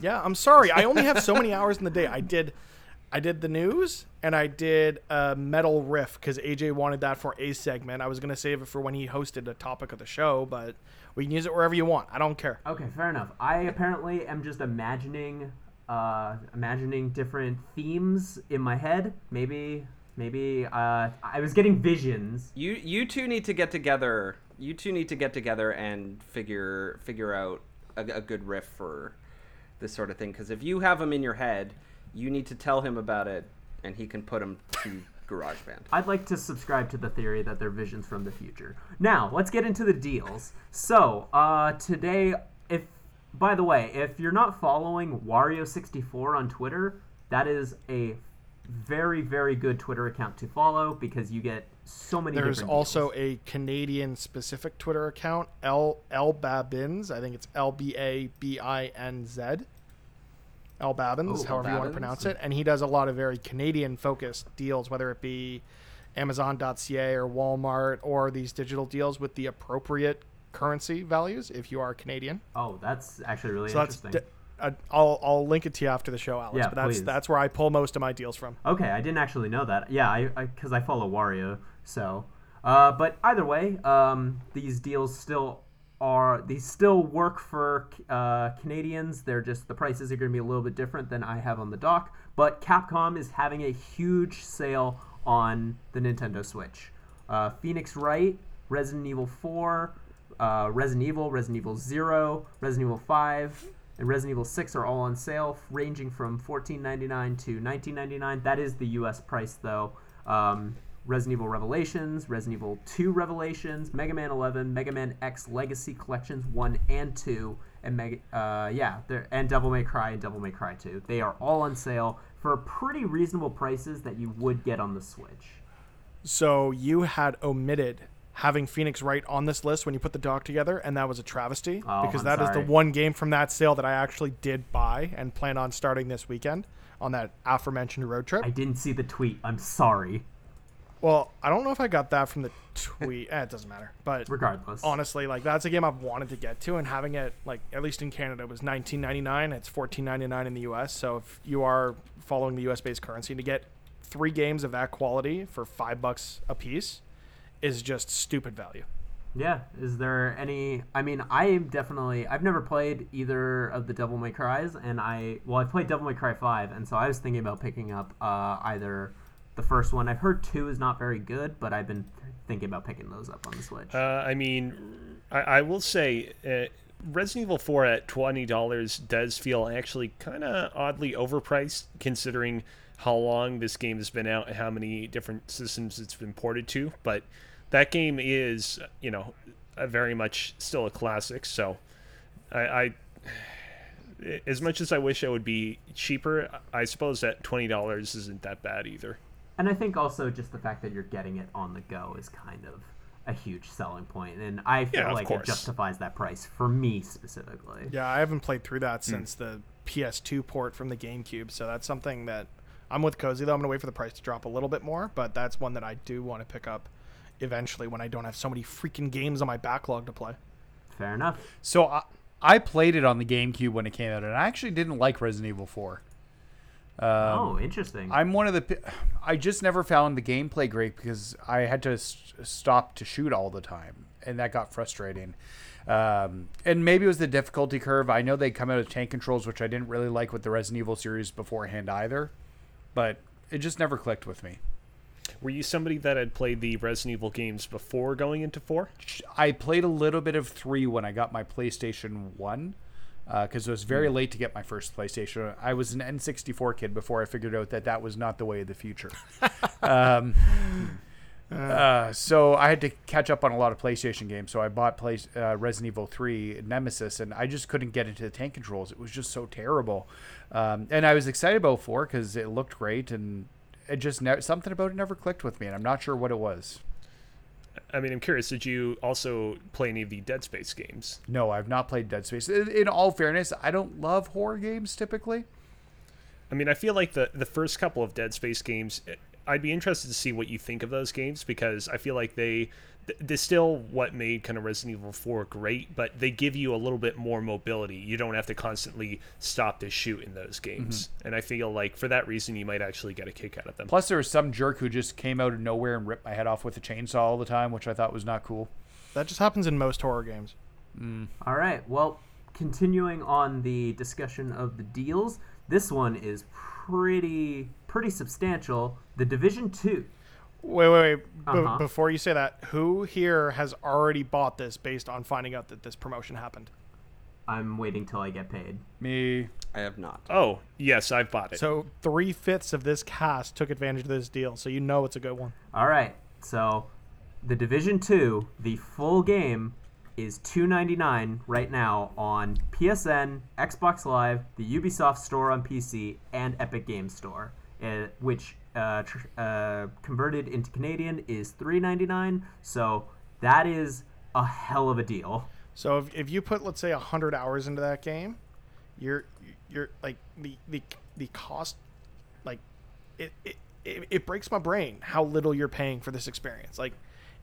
Yeah, I'm sorry. I only have so many [laughs] hours in the day. I did, I did the news and I did a metal riff because AJ wanted that for a segment. I was gonna save it for when he hosted a topic of the show, but we can use it wherever you want. I don't care. Okay, fair enough. I apparently am just imagining, uh, imagining different themes in my head. Maybe, maybe uh, I was getting visions. You you two need to get together. You two need to get together and figure figure out a, a good riff for this sort of thing. Because if you have them in your head, you need to tell him about it, and he can put him to [laughs] GarageBand. I'd like to subscribe to the theory that they're visions from the future. Now, let's get into the deals. So, uh, today, if by the way, if you're not following Wario64 on Twitter, that is a very, very good Twitter account to follow because you get so many. There's different also deals. a Canadian specific Twitter account, L L Babins. I think it's L B A B I N Z. L Babins, Oh, however you want to pronounce it, and he does a lot of very Canadian focused deals, whether it be Amazon.ca or Walmart or these digital deals with the appropriate currency values if you are Canadian. Oh, that's actually really So that's interesting. d- uh, I'll I'll link it to you after the show, Alex. Yeah, but that's please. that's where I pull most of my deals from. Okay, I didn't actually know that. Yeah, I because I, follow Wario, so. Uh, but either way, um, these deals still are these still work for uh, Canadians. They're just the prices are going to be a little bit different than I have on the doc. But Capcom is having a huge sale on the Nintendo Switch. Uh, Phoenix Wright, Resident Evil 4, uh, Resident Evil, Resident Evil 0, Resident Evil 5, and Resident Evil 6 are all on sale, ranging from $14.99 to $19.99. That is the US price, though. Um, Resident Evil Revelations, Resident Evil 2 Revelations, Mega Man 11, Mega Man X Legacy Collections 1 and 2, and Mega, uh, yeah, and Devil May Cry and Devil May Cry 2. They are all on sale for pretty reasonable prices that you would get on the Switch. So you had omitted having Phoenix Wright on this list when you put the doc together, and that was a travesty Oh, because I'm that is sorry. the one game from that sale that I actually did buy and plan on starting this weekend on that aforementioned road trip. I didn't see the tweet. I'm sorry. Well, I don't know if I got that from the tweet. eh, it doesn't matter, but Regardless. honestly, like that's a game I've wanted to get to, and having it like at least in Canada was 19.99. It's 14.99 in the U.S. So if you are following the U.S. based currency, to get three games of that quality for five bucks a piece is just stupid value. Yeah. Is there any? I mean, I definitely. I've never played either of the Devil May Cries, and I well, I played Devil May Cry Five, and so I was thinking about picking up uh, either the first one. I've heard two is not very good, but I've been thinking about picking those up on the Switch. Uh, I mean, I, I will say, uh, Resident Evil 4 at twenty dollars does feel actually kind of oddly overpriced, considering how long this game has been out and how many different systems it's been ported to. But that game is, you know, very much still a classic. So, I, I [sighs] as much as I wish it would be cheaper, I suppose that twenty dollars isn't that bad either. And I think also just the fact that you're getting it on the go is kind of a huge selling point, and I feel Yeah, of like it justifies that price for me specifically. Yeah, I haven't played through that hmm. since the PS2 port from the GameCube, so that's something that I'm with Cozy though. I'm gonna wait for the price to drop a little bit more, but that's one that I do want to pick up eventually when I don't have so many freaking games on my backlog to play. Fair enough. So I, I played it on the GameCube when it came out, and I actually didn't like Resident Evil 4. Um, oh, interesting. I'm one of the. I just never found the gameplay great because I had to s- stop to shoot all the time, and that got frustrating. Um, and maybe it was the difficulty curve. I know they come out with tank controls, which I didn't really like with the Resident Evil series beforehand either, but it just never clicked with me. Were you somebody that had played the Resident Evil games before going into four? I played a little bit of three when I got my PlayStation One, because it was very late to get my first PlayStation. I was an N64 kid before I figured out that that was not the way of the future. [laughs] um, uh, so I had to catch up on a lot of PlayStation games. So I bought play, uh, Resident Evil 3 Nemesis, and I just couldn't get into the tank controls. It was just so terrible. Um, and I was excited about 4 because it looked great, and it just ne- something about it never clicked with me, and I'm not sure what it was. I mean, I'm curious. Did you also play any of the Dead Space games? No, I've not played Dead Space. In, in all fairness, I don't love horror games typically. I mean, I feel like the the first couple of Dead Space games. eh, I'd be interested to see what you think of those games because I feel like they th- they're still what made kind of Resident Evil 4 great, but they give you a little bit more mobility. You don't have to constantly stop to shoot in those games, mm-hmm. and I feel like for that reason you might actually get a kick out of them. Plus, there was some jerk who just came out of nowhere and ripped my head off with a chainsaw all the time, which I thought was not cool. That just happens in most horror games. Mm. All right. Well, continuing on the discussion of the deals, this one is pretty pretty substantial. The Division Two. Wait, wait, wait. Be- Uh-huh. before you say that, who here has already bought this based on finding out that this promotion happened? I'm waiting till I get paid. Me, I have not. Oh yes, I've bought it. So three fifths of this cast took advantage of this deal, so you know it's a good one. All right. So, the Division Two, the full game, is two ninety nine right now on PSN, Xbox Live, the Ubisoft Store on PC, and Epic Games Store, uh, which uh, tr- uh, converted into Canadian is three ninety nine. So that is a hell of a deal. So if, if you put let's say hundred hours into that game, you're you're like the the the cost, like it it, it, breaks my brain how little you're paying for this experience. Like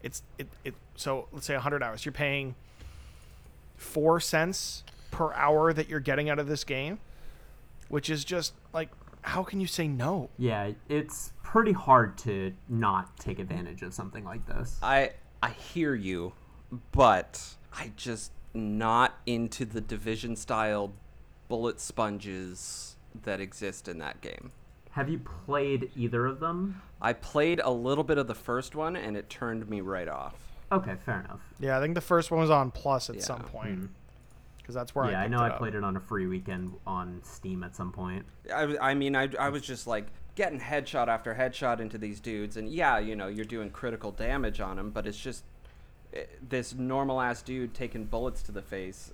it's it, it so let's say hundred hours, you're paying four cents per hour that you're getting out of this game, which is just like how can you say no? Yeah, it's pretty hard to not take advantage of something like this. I I hear you, but I just not into the division style bullet sponges that exist in that game. Have you played either of them? I played a little bit of the first one and it turned me right off. Okay, fair enough. Yeah, I think the first one was on Plus at some Yeah. point hmm. Because that's where yeah, I, I, picked know I up. played it on a free weekend on Steam at some point. I mean, I, I was just like getting headshot after headshot into these dudes, and yeah, you know, you're doing critical damage on them, but it's just eh, this normal ass dude taking bullets to the face,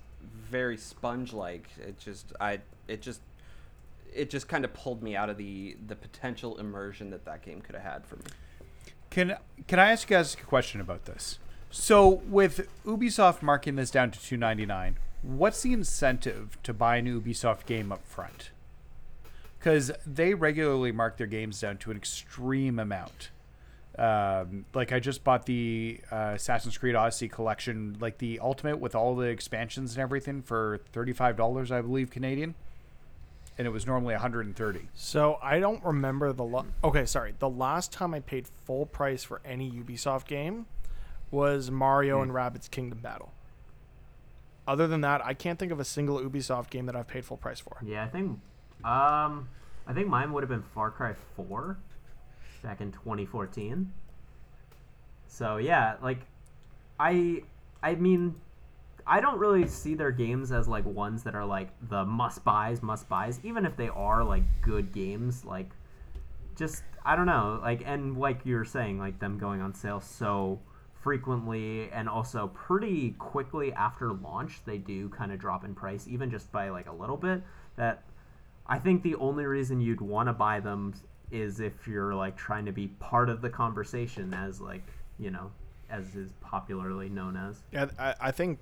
very sponge like. It just, I, it just, it just kind of pulled me out of the the potential immersion that that game could have had for me. can can I ask you guys a question about this? So with Ubisoft marking this down to two ninety nine, what's the incentive to buy an Ubisoft game up front? Because they regularly mark their games down to an extreme amount. Um, like I just bought the uh, Assassin's Creed Odyssey collection, like the ultimate with all the expansions and everything, for thirty five dollars, I believe Canadian, and it was normally one hundred and thirty. So I don't remember the lo- okay, sorry. The last time I paid full price for any Ubisoft game was Mario and Rabbids Kingdom Battle. Other than that, I can't think of a single Ubisoft game that I've paid full price for. Yeah, I think um I think mine would have been Far Cry 4 back in 2014. So, yeah, like I I mean I don't really see their games as like ones that are like the must buys, must buys even if they are like good games like just I don't know, like and like you were saying like them going on sale so frequently and also pretty quickly after launch they do kind of drop in price even just by like a little bit that I think the only reason you'd want to buy them is if you're like trying to be part of the conversation as like, you know, as is popularly known as. Yeah, I, I think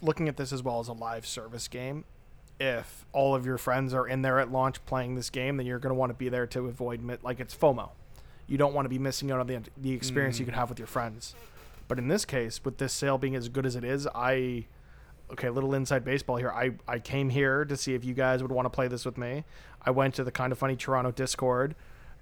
looking at this as well as a live service game, if all of your friends are in there at launch playing this game, then you're going to want to be there to avoid like it's FOMO. You don't want to be missing out on the the experience you mm. could have with your friends. But in this case, with this sale being as good as it is, I okay, little inside baseball here. I, I came here to see if you guys would want to play this with me. I went to the kind of funny Toronto Discord.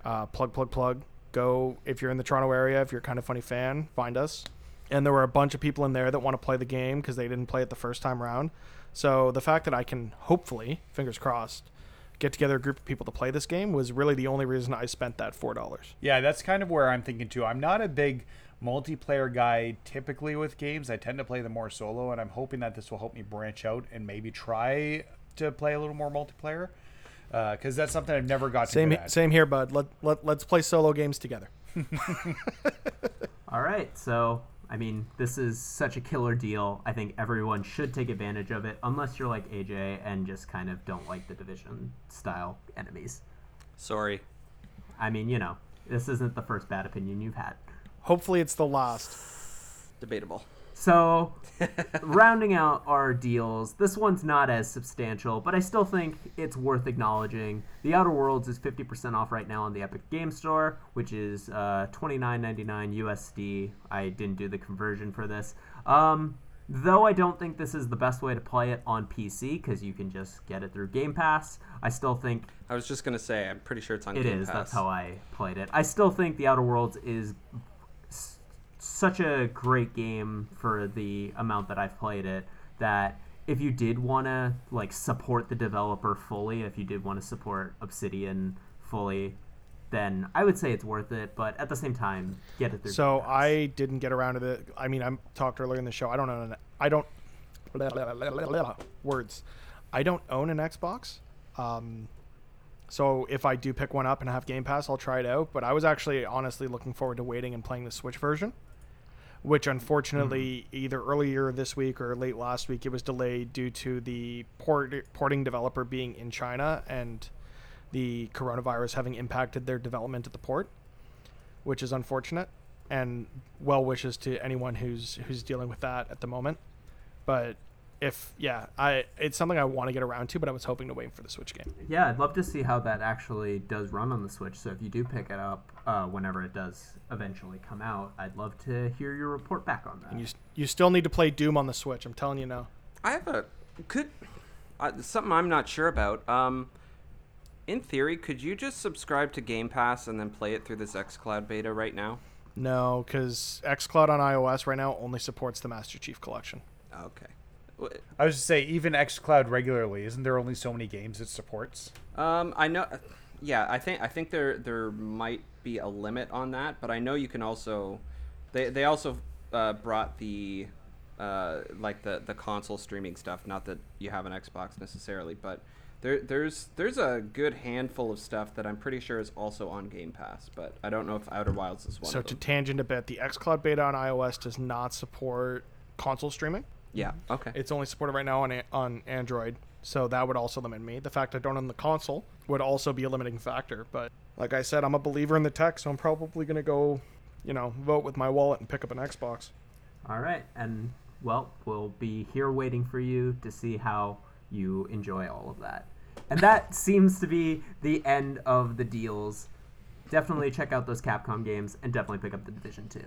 Uh, plug plug plug. Go if you're in the Toronto area. If you're a kind of funny fan, find us. And there were a bunch of people in there that want to play the game because they didn't play it the first time around. So the fact that I can hopefully, fingers crossed, get together a group of people to play this game was really the only reason I spent that four dollars. Yeah, that's kind of where I'm thinking too. I'm not a big multiplayer guy typically with games. I tend to play them more solo, and I'm hoping that this will help me branch out and maybe try to play a little more multiplayer. Uh, because that's something I've never got Same to good same here, bud. Let, let let's play solo games together. [laughs] All right, so I mean, this is such a killer deal. I think everyone should take advantage of it, unless you're like AJ and just kind of don't like the division style enemies. Sorry. I mean, you know, this isn't the first bad opinion you've had. Hopefully, it's the last. Debatable. So, [laughs] rounding out our deals, this one's not as substantial, but I still think it's worth acknowledging. The Outer Worlds is 50% off right now on the Epic Game Store, which is uh, $29.99 USD. I didn't do the conversion for this. Um, though I don't think this is the best way to play it on PC because you can just get it through Game Pass, I still think I was just gonna say, I'm pretty sure it's on it Game is. Pass. That's how I played it. I still think The Outer Worlds is s- such a great game for the amount that I've played it that if you did want to like support the developer fully, if you did want to support Obsidian fully, then I would say it's worth it. But at the same time, get it through. So. I didn't get around to it. I mean, I talked earlier in the show. I don't own. An, I don't. Words. I don't own an Xbox. Um, so if I do pick one up and have Game Pass, I'll try it out. But I was actually honestly looking forward to waiting and playing the Switch version, which unfortunately mm-hmm. either earlier this week or late last week it was delayed due to the port, porting developer being in China and the coronavirus having impacted their development at the port, which is unfortunate. And well wishes to anyone who's who's dealing with that at the moment. But if yeah, I it's something I want to get around to, but I was hoping to wait for the Switch game. Yeah, I'd love to see how that actually does run on the Switch. So if you do pick it up uh, whenever it does eventually come out, I'd love to hear your report back on that. And you you still need to play Doom on the Switch. I'm telling you now. I have a could uh, something I'm not sure about. Um, in theory, could you just subscribe to Game Pass and then play it through this XCloud beta right now? No, because XCloud on iOS right now only supports the Master Chief Collection. Okay. Wh- I was just say, even XCloud regularly, isn't there only so many games it supports? Um, I know. Yeah, I think I think there there might be a limit on that, but I know you can also. They they also uh, brought the uh, like the the console streaming stuff. Not that you have an Xbox necessarily, but there there's there's a good handful of stuff that I'm pretty sure is also on Game Pass. But I don't know if Outer Wilds is one so of to tangent a bit, the XCloud beta on iOS does not support console streaming. Yeah. Okay. It's only supported right now on a- on Android, so that would also limit me. The fact I don't own the console would also be a limiting factor. But like I said, I'm a believer in the tech, so I'm probably gonna go, you know, vote with my wallet and pick up an Xbox. All right, and well, we'll be here waiting for you to see how you enjoy all of that. And that [laughs] seems to be the end of the deals. Definitely check out those Capcom games and definitely pick up the Division 2.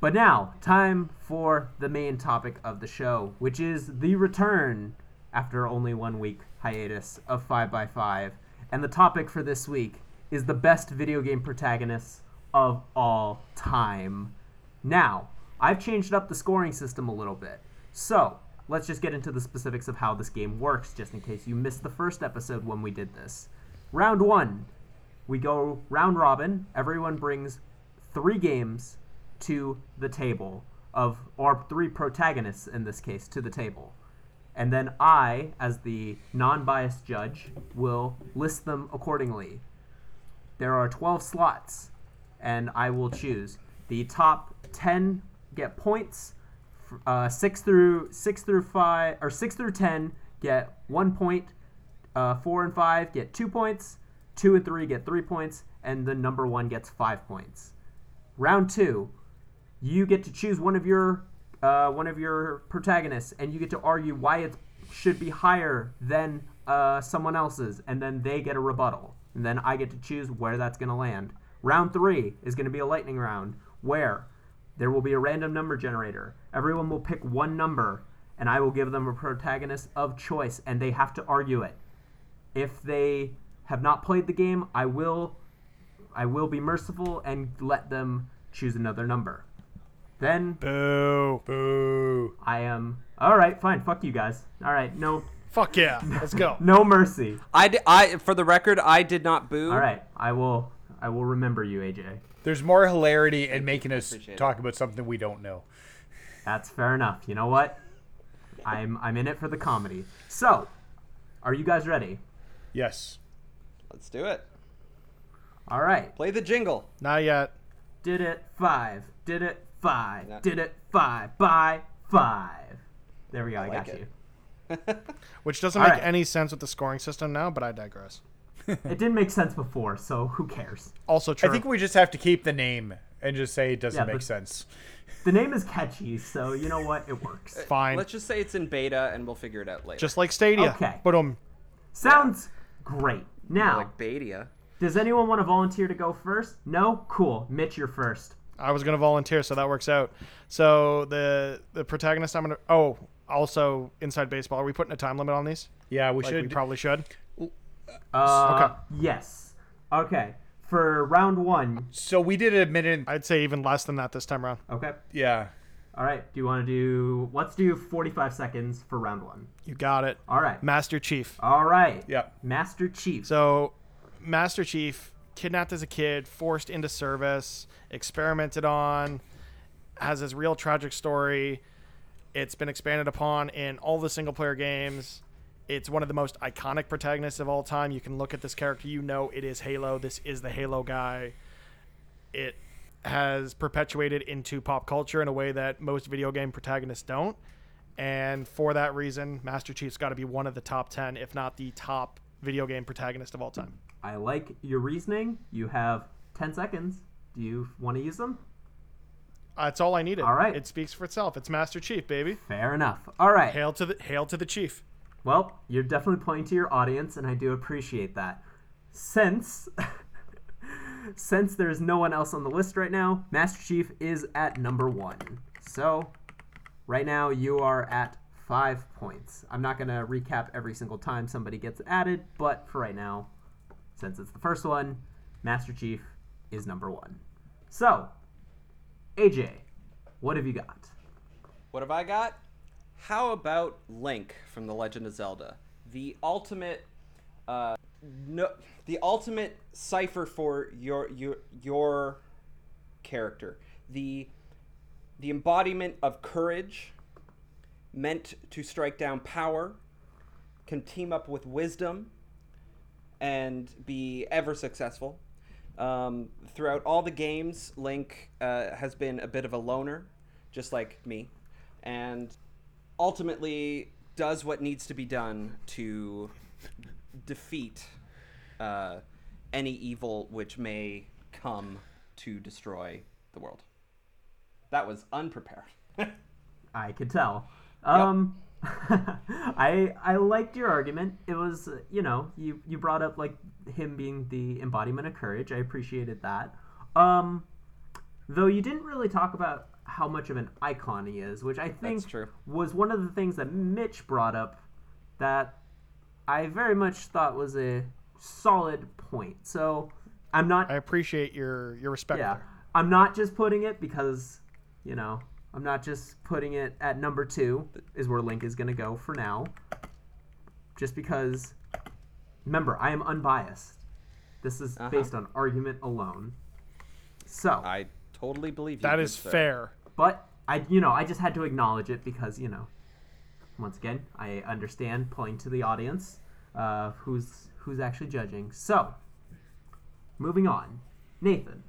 But now, time for the main topic of the show, which is the return after only one week hiatus of 5x5. And the topic for this week is the best video game protagonists of all time. Now, I've changed up the scoring system a little bit. So, let's just get into the specifics of how this game works, just in case you missed the first episode when we did this. Round one, we go round robin. Everyone brings three games to the table of, or three protagonists in this case, to the table. And then I, as the non biased judge, will list them accordingly. There are 12 slots, and I will choose. The top 10 get points. Uh, six through six through five or six through ten get one point. Uh, four and five get two points. Two and three get three points, and the number one gets five points. Round two, you get to choose one of your uh, one of your protagonists, and you get to argue why it should be higher than uh, someone else's, and then they get a rebuttal, and then I get to choose where that's going to land. Round three is going to be a lightning round, where there will be a random number generator. Everyone will pick one number, and I will give them a protagonist of choice, and they have to argue it. If they have not played the game, I will I will be merciful and let them choose another number. Then Boo. Boo. I am all right. Fine. Fuck you guys. All right. No, Fuck yeah. Let's go. [laughs] no mercy. I, I for the record, I did not boo. All right. I will. I will remember you, AJ. There's more hilarity in making us Appreciate it. talk about something we don't know. That's fair enough. You know what? I'm I'm in it for the comedy. So, are you guys ready? Yes. Let's do it. All right. Play the jingle. Not yet. Did it five. Did it five. Yeah. Did it five. By five. There we go. I, like got it. you. [laughs] Which doesn't All make right. any sense with the scoring system now, but I digress. It didn't make sense before, so who cares? Also true. I think we just have to keep the name and just say it doesn't Yeah, make sense. The name is catchy, so you know what? It works. [laughs] Fine. Let's just say it's in beta, and we'll figure it out later. Just like Stadia. Okay. But um, Sounds great. Now, like beta. does anyone want to volunteer to go first? No? Cool. Mitch, you're first. I was gonna volunteer, so that works out. So the the protagonist I'm gonna. Oh, also inside baseball. Are we putting a time limit on these? Yeah, we Like should. we probably should. Uh, Okay. Yes. Okay. For round one. so we did a minute. I'd say even less than that this time around. Okay. Yeah. All right. Do you want to do? Let's do 45 seconds for round one. You got it. All right. Master Chief. All right. Yep. Master Chief. So, Master Chief, kidnapped as a kid, forced into service, experimented on, has his real tragic story. It's been expanded upon in all the single player games. It's one of the most iconic protagonists of all time. You can look at this character, you know it is Halo. This is the Halo guy. It has perpetuated into pop culture in a way that most video game protagonists don't. And for that reason, Master Chief's got to be one of the top 10, if not the top video game protagonist of all time. I like your reasoning. You have 10 seconds. Do you want to use them? That's all I needed. All right. It speaks for itself. It's Master Chief, baby. Fair enough. All right. Hail to the hail to the chief. Well, you're definitely playing to your audience, and I do appreciate that. Since [laughs] since there's no one else on the list right now, Master Chief is at number one. So right now you are at five points. I'm not gonna recap every single time somebody gets added, but for right now, since it's the first one, Master Chief is number one. So, AJ, what have you got? What have I got? How about Link from The Legend of Zelda? The ultimate, uh, no, the ultimate cipher for your your your character. The the embodiment of courage, meant to strike down power, can team up with wisdom, and be ever successful. Um, throughout all the games, Link uh, has been a bit of a loner, just like me, and ultimately does what needs to be done to defeat uh, any evil which may come to destroy the world. That was unprepared. [laughs] I could tell. Um, [laughs] I I liked your argument. It was you know you you brought up like him being the embodiment of courage. I appreciated that. Um, though you didn't really talk about how much of an icon he is, which I think true. was one of the things that Mitch brought up that I very much thought was a solid point. So I'm not I appreciate your your respect yeah, there. I'm not just putting it because, you know, I'm not just putting it at number two, is where Link is going to go for now. Just because, remember, I am unbiased. This is Uh-huh. based on argument alone. So, I totally believe you. That good is sir. fair. but I, you know, I just had to acknowledge it because, you know, once again, I understand pulling to the audience uh, who's who's actually judging. So, moving on, Nathan,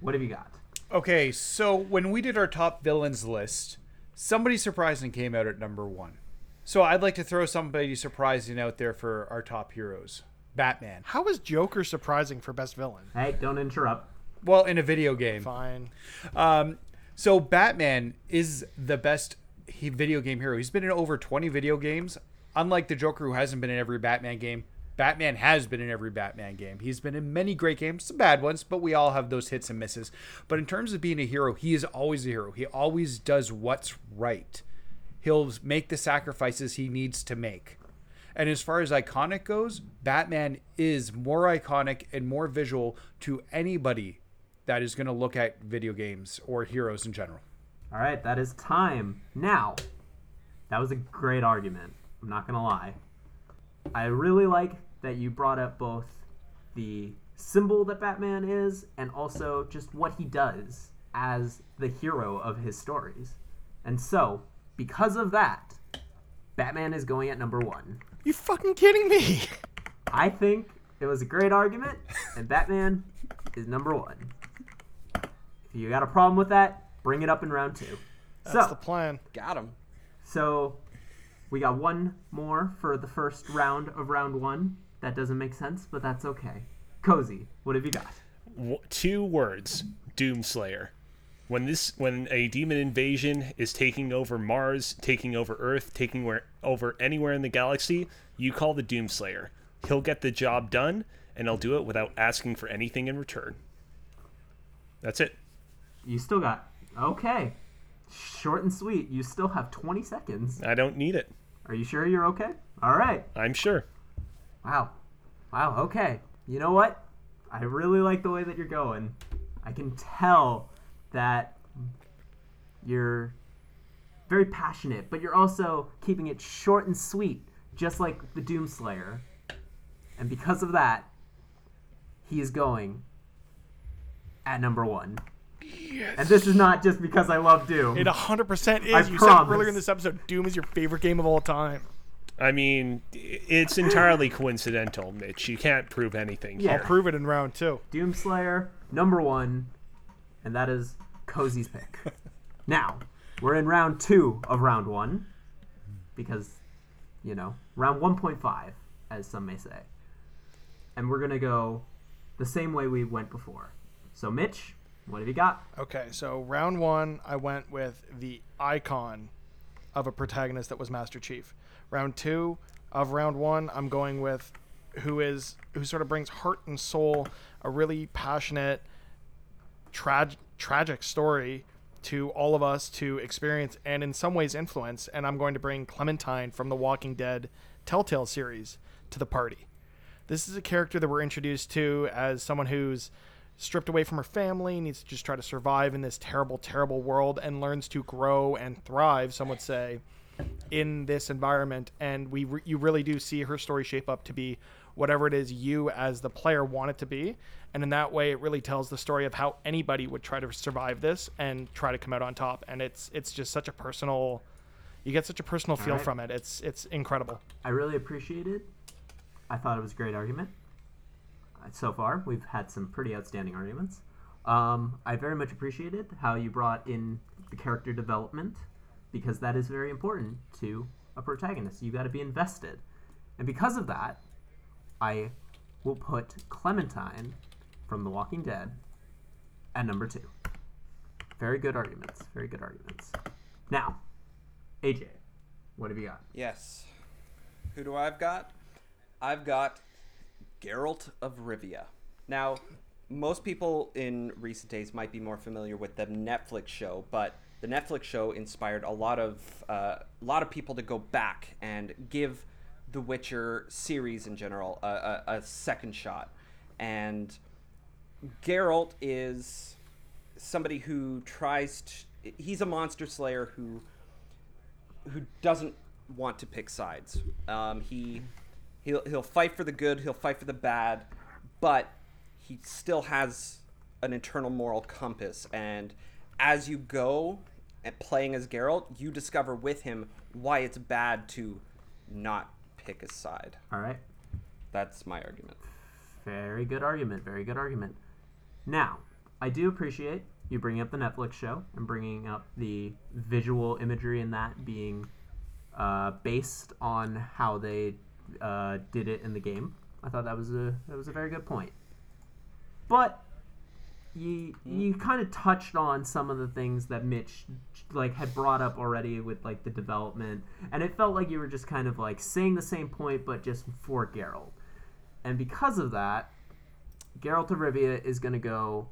what have you got? Okay, so when we did our top villains list, somebody surprising came out at number one. So I'd like to throw somebody surprising out there for our top heroes. Batman. How is Joker surprising for best villain? Hey, don't interrupt. Well, in a video game. Fine. Um, so Batman is the best he, video game hero. He's been in over 20 video games. Unlike the Joker, who hasn't been in every Batman game, Batman has been in every Batman game. He's been in many great games, some bad ones, but we all have those hits and misses. But in terms of being a hero, he is always a hero. He always does what's right. He'll make the sacrifices he needs to make. And as far as iconic goes, Batman is more iconic and more visual to anybody that is going to look at video games or heroes in general. All right, that is time. Now, that was a great argument. I'm not going to lie. I really like that you brought up both the symbol that Batman is and also just what he does as the hero of his stories. And so, because of that, Batman is going at number one. You fucking kidding me? I think it was a great argument, and Batman is number one. If you got a problem with that, bring it up in round two. That's so, the plan. Got him. so we got one more for the first round of round one. That doesn't make sense, but that's okay. Cozy, what have you got? W- two words: Doomslayer. When this, when a demon invasion is taking over Mars, taking over Earth, taking where, over anywhere in the galaxy, you call the Doomslayer. He'll get the job done, and he'll do it without asking for anything in return. That's it. You still got okay. Short and sweet. You still have 20 seconds. I don't need it. Are you sure you're okay? All right. I'm sure. Wow. Wow, okay. You know what? I really like the way that you're going. I can tell that you're very passionate, but you're also keeping it short and sweet, just like the Doomslayer. And because of that, he is going at number one. Yes. And this is not just because I love Doom. It 100% is. I you promise. said earlier in this episode, Doom is your favorite game of all time. I mean, it's entirely coincidental, Mitch. You can't prove anything Yeah. here. I'll prove it in round two. Doomslayer, number one, and that is Cozy's pick. [laughs] now, we're in round two of round one, because, you know, round 1.5, as some may say. And we're going to go the same way we went before. So, Mitch, what have you got? Okay, so round one, I went with the icon of a protagonist that was Master Chief. Round two of round one, I'm going with who is who sort of brings heart and soul, a really passionate, trag- tragic story to all of us to experience and in some ways influence. And I'm going to bring Clementine from the Walking Dead Telltale series to the party. This is a character that we're introduced to as someone who's stripped away from her family, needs to just try to survive in this terrible, terrible world, and learns to grow and thrive, some would say, in this environment. And we, re- you really do see her story shape up to be whatever it is you, as the player, want it to be. And in that way, it really tells the story of how anybody would try to survive this and try to come out on top. And it's it's just such a personal. You get such a personal feel right. from it. It's it's incredible. I really appreciate it. I thought it was a great argument. So far, we've had some pretty outstanding arguments. Um, I very much appreciated how you brought in the character development because that is very important to a protagonist. you've got to be invested, and because of that, I will put Clementine from The Walking Dead at number two. Very good arguments. Very good arguments. Now, AJ, what have you got? Yes. Who do I've got? I've got Geralt of Rivia. Now, most people in recent days might be more familiar with the Netflix show, but the Netflix show inspired a lot of uh, a lot of people to go back and give the Witcher series in general a, a, a second shot. And Geralt is somebody who tries to. He's a monster slayer who who doesn't want to pick sides. Um, he he'll he'll fight for the good, he'll fight for the bad, but he still has an internal moral compass. And as you go and playing as Geralt, you discover with him why it's bad to not pick a side. All right. That's my argument. Very good argument. Very good argument. Now, I do appreciate you bringing up the Netflix show and bringing up the visual imagery in that being uh, based on how they uh, did it in the game. I thought that was a that was a very good point. But you you kind of touched on some of the things that Mitch like had brought up already with like the development, and it felt like you were just kind of like saying the same point, but just for Geralt. And because of that, Geralt of Rivia is going to go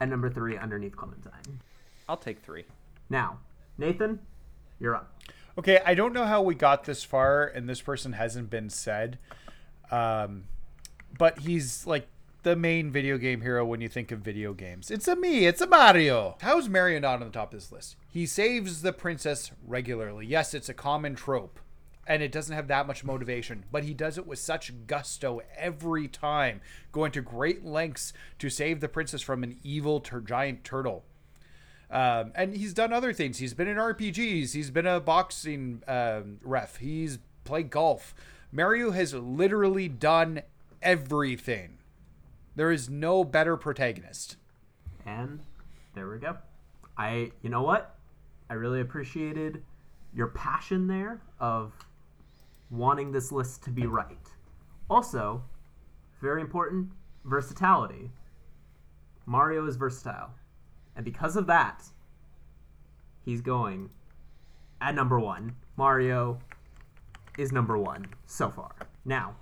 at number three underneath Clementine. I'll take three. Now, Nathan, you're up. Okay, I don't know how we got this far, and this person hasn't been said. Um, but he's like the main video game hero when you think of video games. It's a me, it's a Mario. How's Mario not on the top of this list? He saves the princess regularly. Yes, it's a common trope, and it doesn't have that much motivation, but he does it with such gusto every time, going to great lengths to save the princess from an evil tur- giant turtle. Um, and he's done other things. He's been in RPGs. He's been a boxing um, ref. He's played golf. Mario has literally done everything. There is no better protagonist. And there we go. I, you know what? I really appreciated your passion there of wanting this list to be right. Also, very important, versatility. Mario is versatile. And because of that, he's going at number one. Mario is number one so far. Now,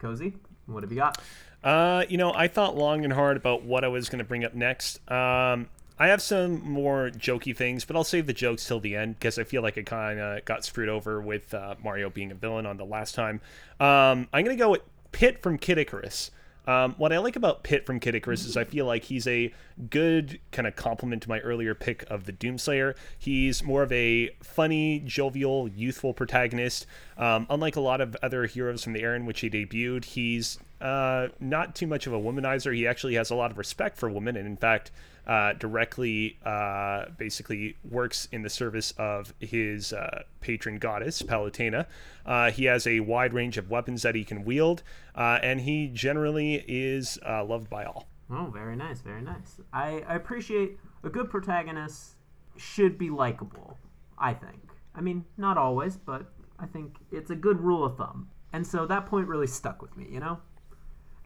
Cozy, what have you got? Uh, you know, I thought long and hard about what I was going to bring up next. Um, I have some more jokey things, but I'll save the jokes till the end because I feel like I kind of got screwed over with uh, Mario being a villain on the last time. Um, I'm going to go with Pit from Kid Icarus. Um, what I like about Pit from Kid Icarus is I feel like he's a good kind of complement to my earlier pick of the Doomslayer. He's more of a funny, jovial, youthful protagonist. Um, unlike a lot of other heroes from the era in which he debuted, he's uh, not too much of a womanizer. He actually has a lot of respect for women, and in fact, uh, directly uh, basically works in the service of his uh, patron goddess, Palutena. Uh, he has a wide range of weapons that he can wield, and he generally is loved by all. Oh, very nice, very nice. I, I appreciate a good protagonist should be likable, I think. I mean, not always, but I think it's a good rule of thumb. And so that point really stuck with me, you know?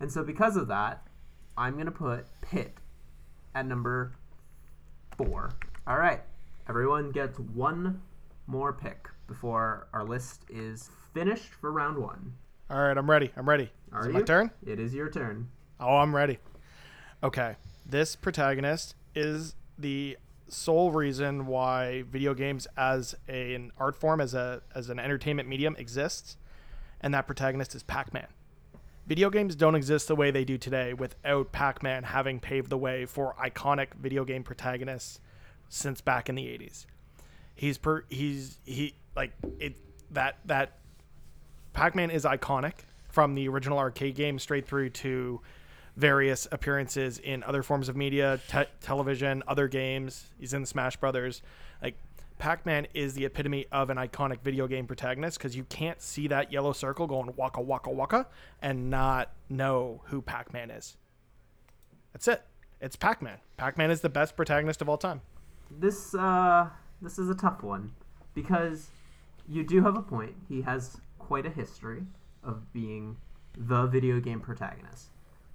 And so because of that, I'm going to put Pit at number four. All right. Everyone gets one more pick before our list is finished for round one. All right, I'm ready. I'm ready. Are Is it you? my turn? It is your turn. Oh, I'm ready. Okay. This protagonist is the sole reason why video games as a, an art form, as a as an entertainment medium exists, and that protagonist is Pac-Man. Video games don't exist the way they do today without Pac-Man having paved the way for iconic video game protagonists since back in the 80s. He's per he's he like it that that Pac-Man is iconic from the original arcade game straight through to various appearances in other forms of media, te- television, other games. He's in Smash Brothers. Like Pac-Man is the epitome of an iconic video game protagonist because you can't see that yellow circle going waka waka waka and not know who Pac-Man is. That's it. It's Pac-Man. Pac-Man is the best protagonist of all time. This uh this is a tough one because you do have a point. He has quite a history of being the video game protagonist.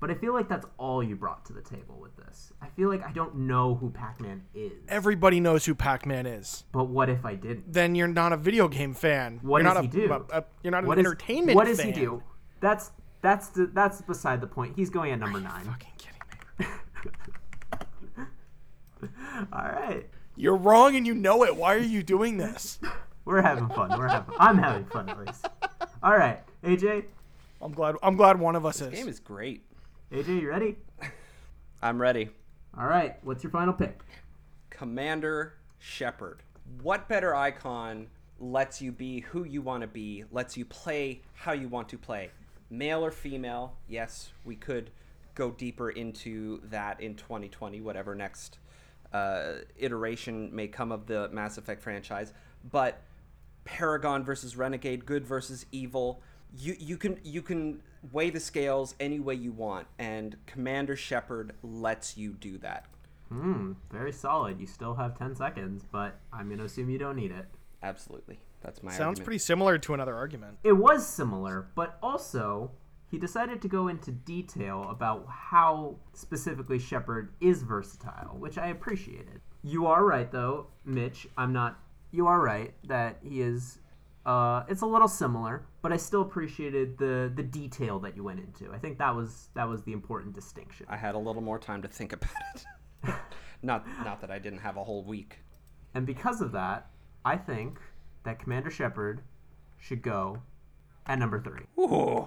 But I feel like that's all you brought to the table with this. I feel like I don't know who Pac-Man is. Everybody knows who Pac-Man is. But what if I didn't? Then you're not a video game fan. What you're does not he a, do? a- a- you're not an What is- entertainment What does fan. he do? That's that's the, that's beside the point. He's going at number nine. Fucking kidding me. [laughs] All right, You're wrong and you know it. Why are you doing this? [laughs] we're having fun. We're having. I'm having fun at least. All right, AJ. I'm glad. I'm glad one of us is. Game is great. AJ, you ready? [laughs] I'm ready. All right. What's your final pick? Commander Shepard. What better icon lets you be who you want to be, lets you play how you want to play? Male or female? Yes, we could go deeper into that in 2020, whatever next uh, iteration may come of the Mass Effect franchise. But Paragon versus Renegade, good versus evil. You you can you can weigh the scales any way you want, and Commander Shepard lets you do that. Hmm, very solid. You still have 10 seconds, but I'm going to assume you don't need it. Absolutely, that's my Sounds argument. pretty similar to another argument. It was similar, but also he decided to go into detail about how specifically Shepard is versatile, which I appreciated. You are right, though, Mitch. I'm not. You are right that he is. Uh, it's a little similar, but I still appreciated the the detail that you went into. I think that was that was the important distinction. I had a little more time to think about it. [laughs] not not that I didn't have a whole week. And because of that, I think that Commander Shepard should go at number three.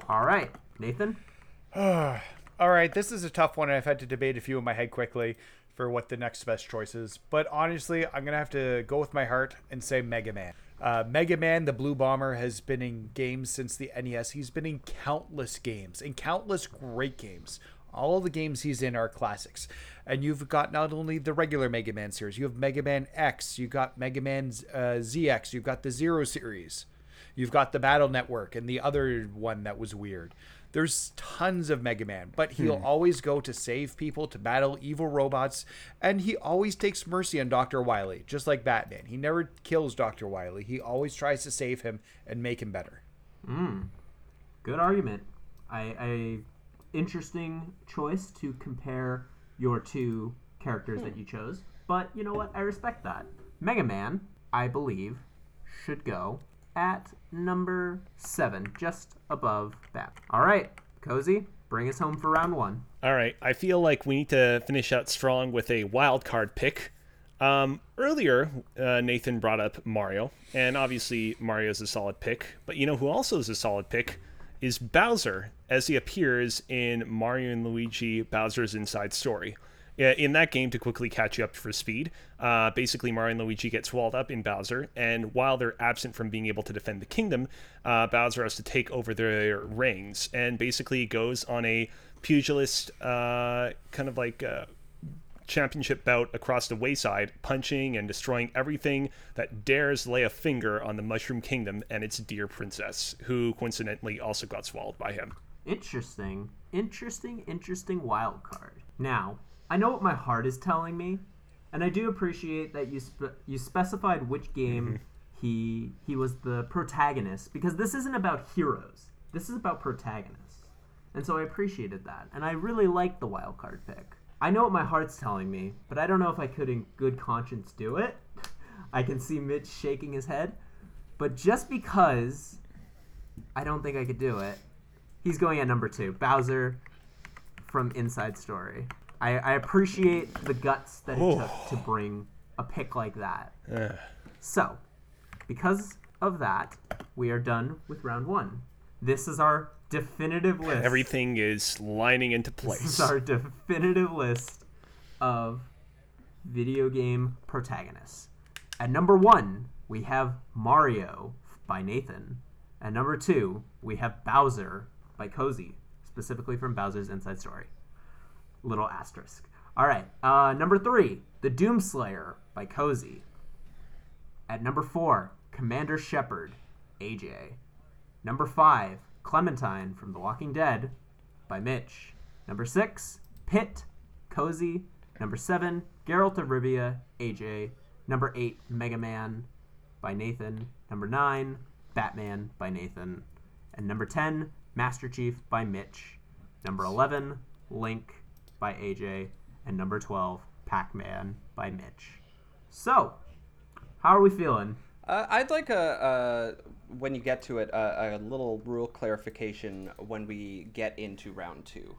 All right, Nathan. [sighs] All right, this is a tough one. and I've had to debate a few in my head quickly for what the next best choice is. But honestly, I'm gonna have to go with my heart and say Mega Man. Uh, Mega Man, the Blue Bomber, has been in games since the NES. He's been in countless games, in countless great games. All the games he's in are classics. And you've got not only the regular Mega Man series, you have Mega Man X, you've got Mega Man uh, ZX, you've got the Zero series. You've got the Battle Network and the other one that was weird. There's tons of Mega Man, but he'll hmm. always go to save people, to battle evil robots, and he always takes mercy on Dr. Wily, just like Batman. He never kills Dr. Wily. He always tries to save him and make him better. Hmm. Good argument. I, I interesting choice to compare your two characters that hmm. you chose. But you know what? I respect that. Mega Man, I believe, should go at number seven, just above that. All right, Cozy, bring us home for round one. All right, I feel like we need to finish out strong with a wild card pick. Um, earlier, uh, Nathan brought up Mario, and obviously Mario's a solid pick. But you know who also is a solid pick is Bowser, as he appears in Mario and Luigi Bowser's Inside Story. In that game, to quickly catch you up for speed, uh, basically Mario and Luigi get swallowed up in Bowser, and while they're absent from being able to defend the kingdom, uh, Bowser has to take over their reins, and basically goes on a pugilist uh, kind of like uh, championship bout across the wayside, punching and destroying everything that dares lay a finger on the Mushroom Kingdom and its dear princess, who coincidentally also got swallowed by him. Interesting, interesting, interesting wild card. Now, I know what my heart is telling me, and I do appreciate that you spe- you specified which game mm-hmm. he he was the protagonist because this isn't about heroes. This is about protagonists, and so I appreciated that, and I really liked the wild card pick. I know what my heart's telling me, but I don't know if I could, in good conscience, do it. [laughs] I can see Mitch shaking his head, but just because I don't think I could do it, he's going at number two, Bowser from Inside Story. I, I appreciate the guts that it took to oh. bring a pick like that. So, because of that, we are done with round one. This is our definitive list. Everything is lining into place. This is our definitive list of video game protagonists. At number one, we have Mario by Nathan. At number two, we have Bowser by Cozy, specifically from Bowser's Inside Story. Little asterisk. All right. Uh, number three, The Doomslayer by Cozy. At number four, Commander Shepard, AJ. Number five, Clementine from The Walking Dead by Mitch. Number six, Pit, Cozy. Number seven, Geralt of Rivia, AJ. Number eight, Mega Man by Nathan. Number nine, Batman by Nathan. And number 10, Master Chief by Mitch. Number 11, Link by AJ. And number 12, Pac Man by Mitch. So, how are we feeling? Uh, I'd like a, a when you get to it a, a little rule clarification when we get into round two.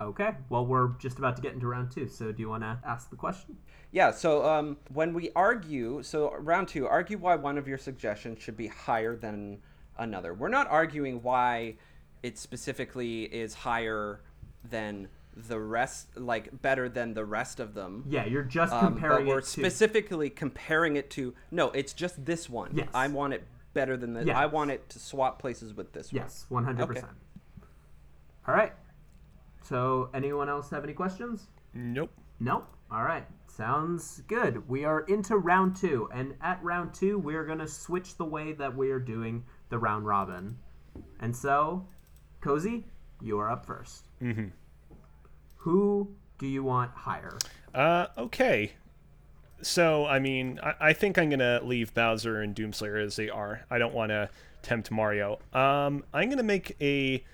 Okay, well, we're just about to get into round two, so do you want to ask the question? Yeah, so um, when we argue, so round two, argue why one of your suggestions should be higher than another. We're not arguing why it specifically is higher than the rest like better than the rest of them. Yeah, you're just Um, comparing but we're it to. specifically comparing it to no, it's just this one. Yes. I want it better than this. Yeah. I want it to swap places with this one. yes, 100. Okay. percent. All right. So, anyone else have any questions? Nope. Nope. All right. Sounds good. We are into round two, and at round two, we're gonna switch the way that we are doing the round robin. And so, Cozy, you are up 1st Mm-hmm. Who do you want higher? Uh, okay. So, I mean, I, I think I'm gonna leave Bowser and Doomslayer as they are. I don't want to tempt Mario. Um, I'm gonna make a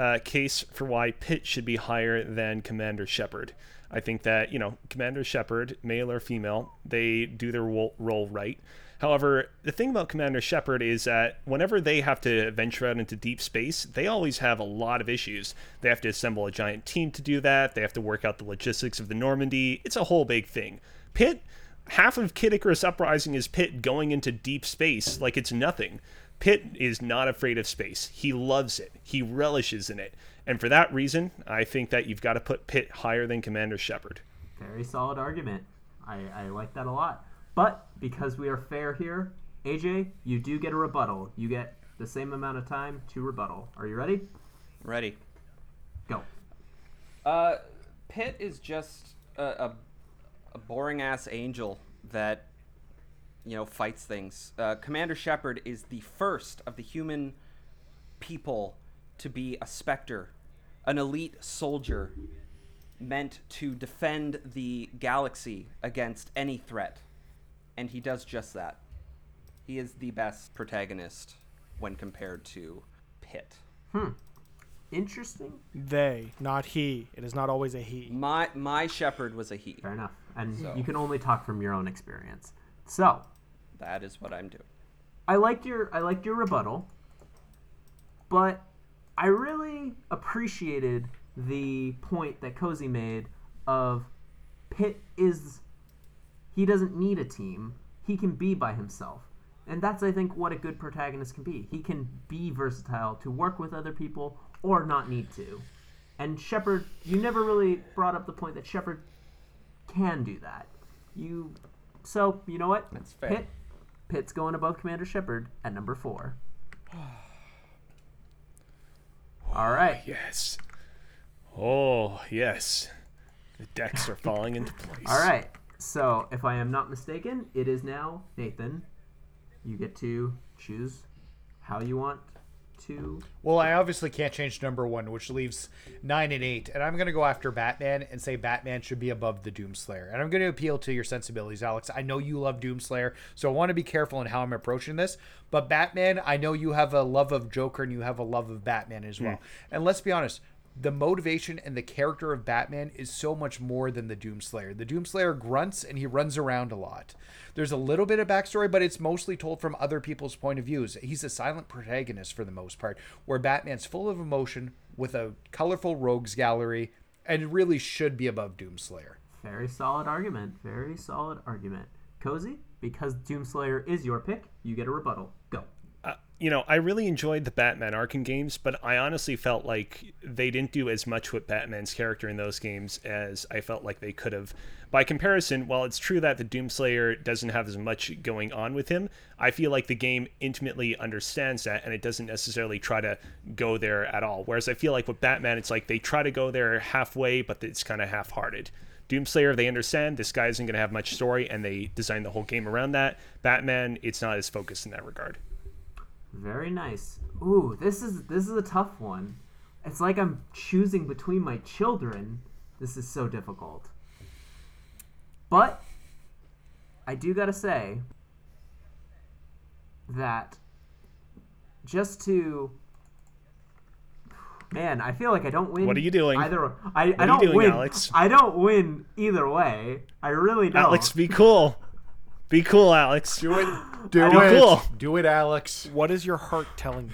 uh, case for why Pit should be higher than Commander Shepard. I think that you know Commander Shepard, male or female, they do their role right. However, the thing about Commander Shepard is that whenever they have to venture out into deep space, they always have a lot of issues. They have to assemble a giant team to do that. They have to work out the logistics of the Normandy. It's a whole big thing. Pit, half of Kid Icarus Uprising is Pit going into deep space like it's nothing. Pit is not afraid of space. He loves it. He relishes in it. And for that reason, I think that you've got to put Pit higher than Commander Shepard. Very solid argument. I, I like that a lot. But because we are fair here, AJ, you do get a rebuttal. You get the same amount of time to rebuttal. Are you ready? Ready. Go. Uh, Pit is just a, a, a boring ass angel that, you know, fights things. Uh, Commander Shepard is the first of the human people to be a specter, an elite soldier meant to defend the galaxy against any threat. And he does just that. He is the best protagonist when compared to Pit. Hmm. Interesting. They, not he. It is not always a he. My my Shepard was a he. Fair enough. And So- you can only talk from your own experience. So, That is what I'm doing. I liked your I liked your rebuttal, but I really appreciated the point that Cozy made of Pit is he doesn't need a team. He can be by himself. And that's I think what a good protagonist can be. He can be versatile to work with other people or not need to. And Shepard, you never really brought up the point that Shepard can do that. You so, you know what? That's fair. Pit Pit's going above Commander Shepard at number four. [sighs] All right. Yes. Oh, yes. The decks are falling into place. All right. So, if I am not mistaken, it is now Nathan. You get to choose how you want to. Well, I obviously can't change number one, which leaves nine and eight. And I'm going to go after Batman and say Batman should be above the Doomslayer. And I'm going to appeal to your sensibilities, Alex. I know you love Doomslayer, so I want to be careful in how I'm approaching this. But Batman, I know you have a love of Joker and you have a love of Batman as well. Hmm. And let's be honest. The motivation and the character of Batman is so much more than the Doomslayer. The Doomslayer grunts and he runs around a lot. There's a little bit of backstory, but it's mostly told from other people's point of views. He's a silent protagonist for the most part, where Batman's full of emotion with a colorful rogues gallery and really should be above Doomslayer. Very solid argument. Very solid argument. Cozy, because Doomslayer is your pick, you get a rebuttal. You know, I really enjoyed the Batman Arkham games, but I honestly felt like they didn't do as much with Batman's character in those games as I felt like they could have. By comparison, while it's true that the Doomslayer doesn't have as much going on with him, I feel like the game intimately understands that and it doesn't necessarily try to go there at all. Whereas I feel like with Batman, it's like they try to go there halfway, but it's kind of half hearted. Doomslayer, they understand this guy isn't going to have much story, and they design the whole game around that. Batman, it's not as focused in that regard. Very nice. Ooh, this is this is a tough one. It's like I'm choosing between my children. This is so difficult. But I do gotta say that just to man, I feel like I don't win. What are you doing? Either I, I are don't doing, win. Alex? I don't win either way. I really don't. Alex, be cool. Be cool, Alex. Do it. [gasps] Do Be it. cool. Do it, Alex. What is your heart telling you?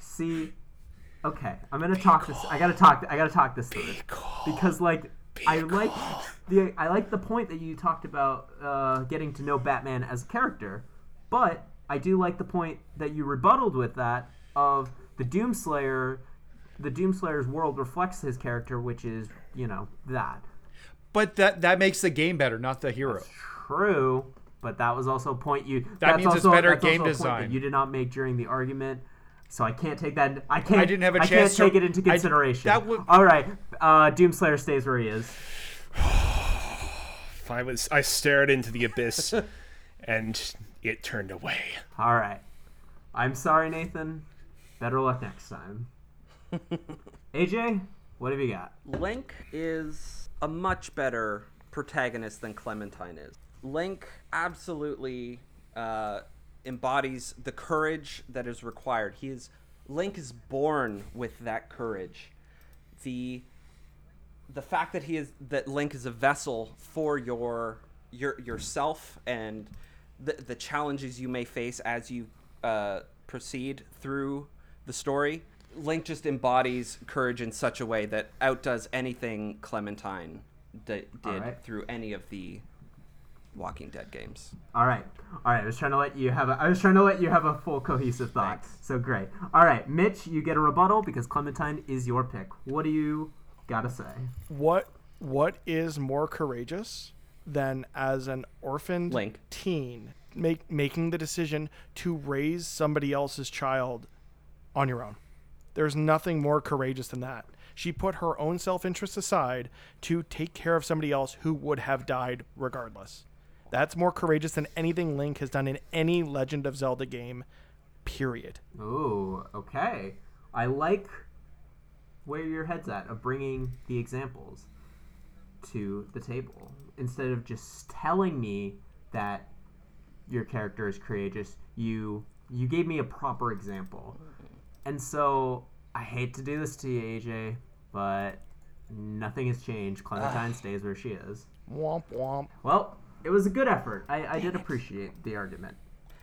See, okay, I'm gonna talk this. I gotta talk. I gotta talk this through because, like, I like the I like the point that you talked about uh, getting to know Batman as a character, but I do like the point that you rebutted with that of the Doomslayer the Doomslayer's world reflects his character, which is you know that. But that that makes the game better, not the hero. True, but that was also a point you. That that's means it's also- better that's also game a point design. that you did not make during the argument, so I can't take that. I can't. I didn't have a I chance to- can't take it into I- consideration. that would- All right, uh, Doomslayer stays where he is. [sighs] I was I stared into the abyss, [laughs] and it turned away. All right, I'm sorry, Nathan. Better luck next time. [laughs] AJ, what have you got? Link is a much better protagonist than Clementine is. Link absolutely uh, embodies the courage that is required. He is Link is born with that courage. The the fact that he is that Link is a vessel for your your yourself and the the challenges you may face as you uh, proceed through the story. Link just embodies courage in such a way that outdoes anything Clementine d- did Alright. through any of the Walking Dead games. All right, all right. I was trying to let you have a. I was trying to let you have a full cohesive thought. Thanks. So great. All right, Mitch, you get a rebuttal because Clementine is your pick. What do you gotta say? What what is more courageous than as an orphaned Link. teen make, making the decision to raise somebody else's child on your own? There's nothing more courageous than that. She put her own self-interest aside to take care of somebody else who would have died regardless. That's more courageous than anything Link has done in any Legend of Zelda game. Period. Ooh, okay. I like where your head's at of bringing the examples to the table instead of just telling me that your character is courageous. You you gave me a proper example, and so I hate to do this to you, AJ, but nothing has changed. Clementine [sighs] stays where she is. Womp womp. Well, it was a good effort. I, I did appreciate the argument.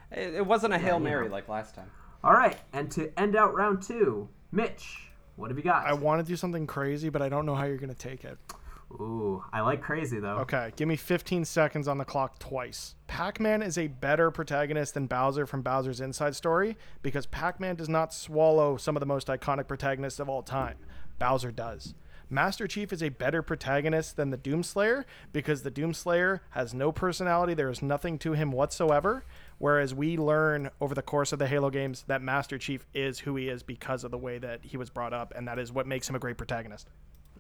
It, it wasn't a hail you mary know. like last time. All right, and to end out round two, Mitch, what have you got? I want to do something crazy, but I don't know how you're going to take it. Ooh, I like crazy though. Okay, give me 15 seconds on the clock twice. Pac Man is a better protagonist than Bowser from Bowser's Inside Story because Pac Man does not swallow some of the most iconic protagonists of all time. Bowser does. Master Chief is a better protagonist than the Doomslayer because the Doomslayer has no personality, there is nothing to him whatsoever. Whereas we learn over the course of the Halo games that Master Chief is who he is because of the way that he was brought up, and that is what makes him a great protagonist.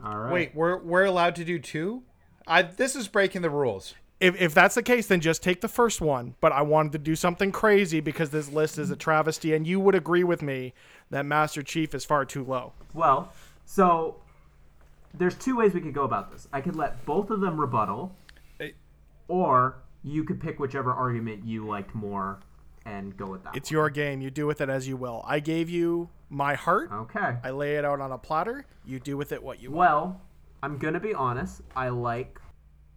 All right. Wait, we're we're allowed to do two? I this is breaking the rules. if, if that's the case, then just take the first one. But I wanted to do something crazy because this list is a travesty, and you would agree with me that Master Chief is far too low. Well, so there's two ways we could go about this. I could let both of them rebuttal, or you could pick whichever argument you liked more and go with that. It's one. your game. You do with it as you will. I gave you my heart. okay. I lay it out on a platter. You do with it what you will. Well, I'm gonna be honest. I like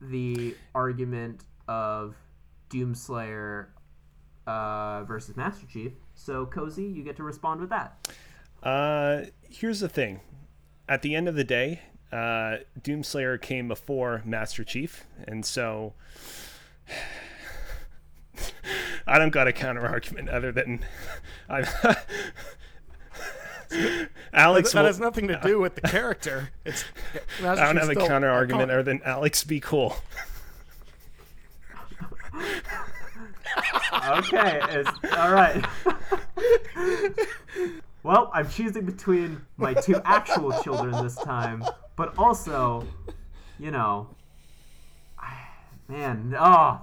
the argument of Doomslayer uh, versus Master Chief. So, Cozy, you get to respond with that. Uh, here's the thing. At the end of the day, uh, Doomslayer came before Master Chief, and so [sighs] I don't got a counter argument other than [laughs] I. [laughs] Alex, that will- has nothing to do with the character. It's Master I don't Chief's have a still counter argument other than Alex, be cool. Okay, it's, all right. [laughs] well, I'm choosing between my two actual children this time, but also, you know, man, oh,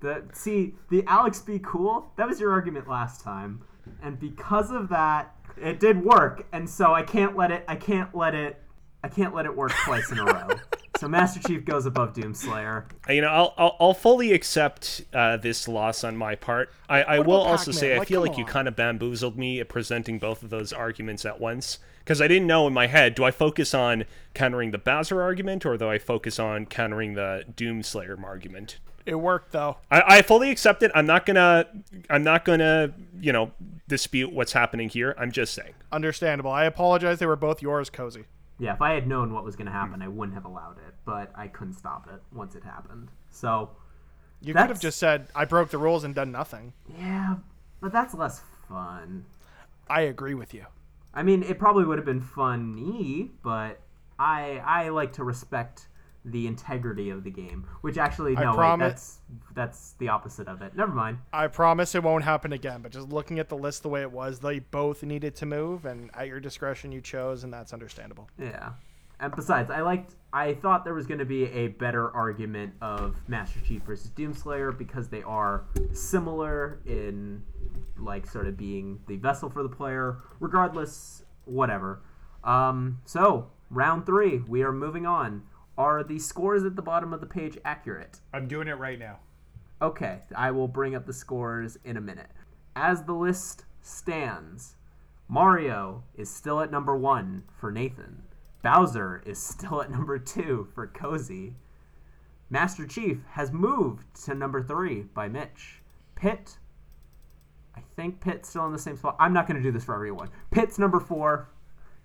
the see the Alex be cool. That was your argument last time, and because of that, it did work, and so I can't let it. I can't let it. I can't let it work twice in a row. So Master Chief goes above Doomslayer. You know, I'll I'll, I'll fully accept uh, this loss on my part. I, I will also Pac-Man? say I feel come like you kind of bamboozled me at presenting both of those arguments at once because I didn't know in my head do I focus on countering the Bowser argument or do I focus on countering the Doomslayer argument. It worked though. I, I fully accept it. I'm not gonna I'm not gonna you know dispute what's happening here. I'm just saying. Understandable. I apologize. They were both yours, Cozy. Yeah, if I had known what was going to happen, hmm. I wouldn't have allowed it, but I couldn't stop it once it happened. So, You could have just said I broke the rules and done nothing. yeah, but that's less fun. I agree with you. I mean, it probably would have been funny, but I I like to respect the integrity of the game, which actually no, wait, promi- that's that's the opposite of it. Never mind. I promise it won't happen again. But just looking at the list the way it was, they both needed to move, and at your discretion, you chose, and that's understandable. Yeah. And besides, I liked. I thought there was going to be a better argument of Master Chief versus Doomslayer because they are similar in, like, sort of being the vessel for the player. Regardless, whatever. Um, so round three, we are moving on. Are the scores at the bottom of the page accurate? I'm doing it right now. Okay, I will bring up the scores in a minute. As the list stands, Mario is still at number one for Nathan. Bowser is still at number two for Cozy. Master Chief has moved to number three by Mitch. Pit, I think Pit's still in the same spot. I'm not going to do this for everyone. Pit's number four.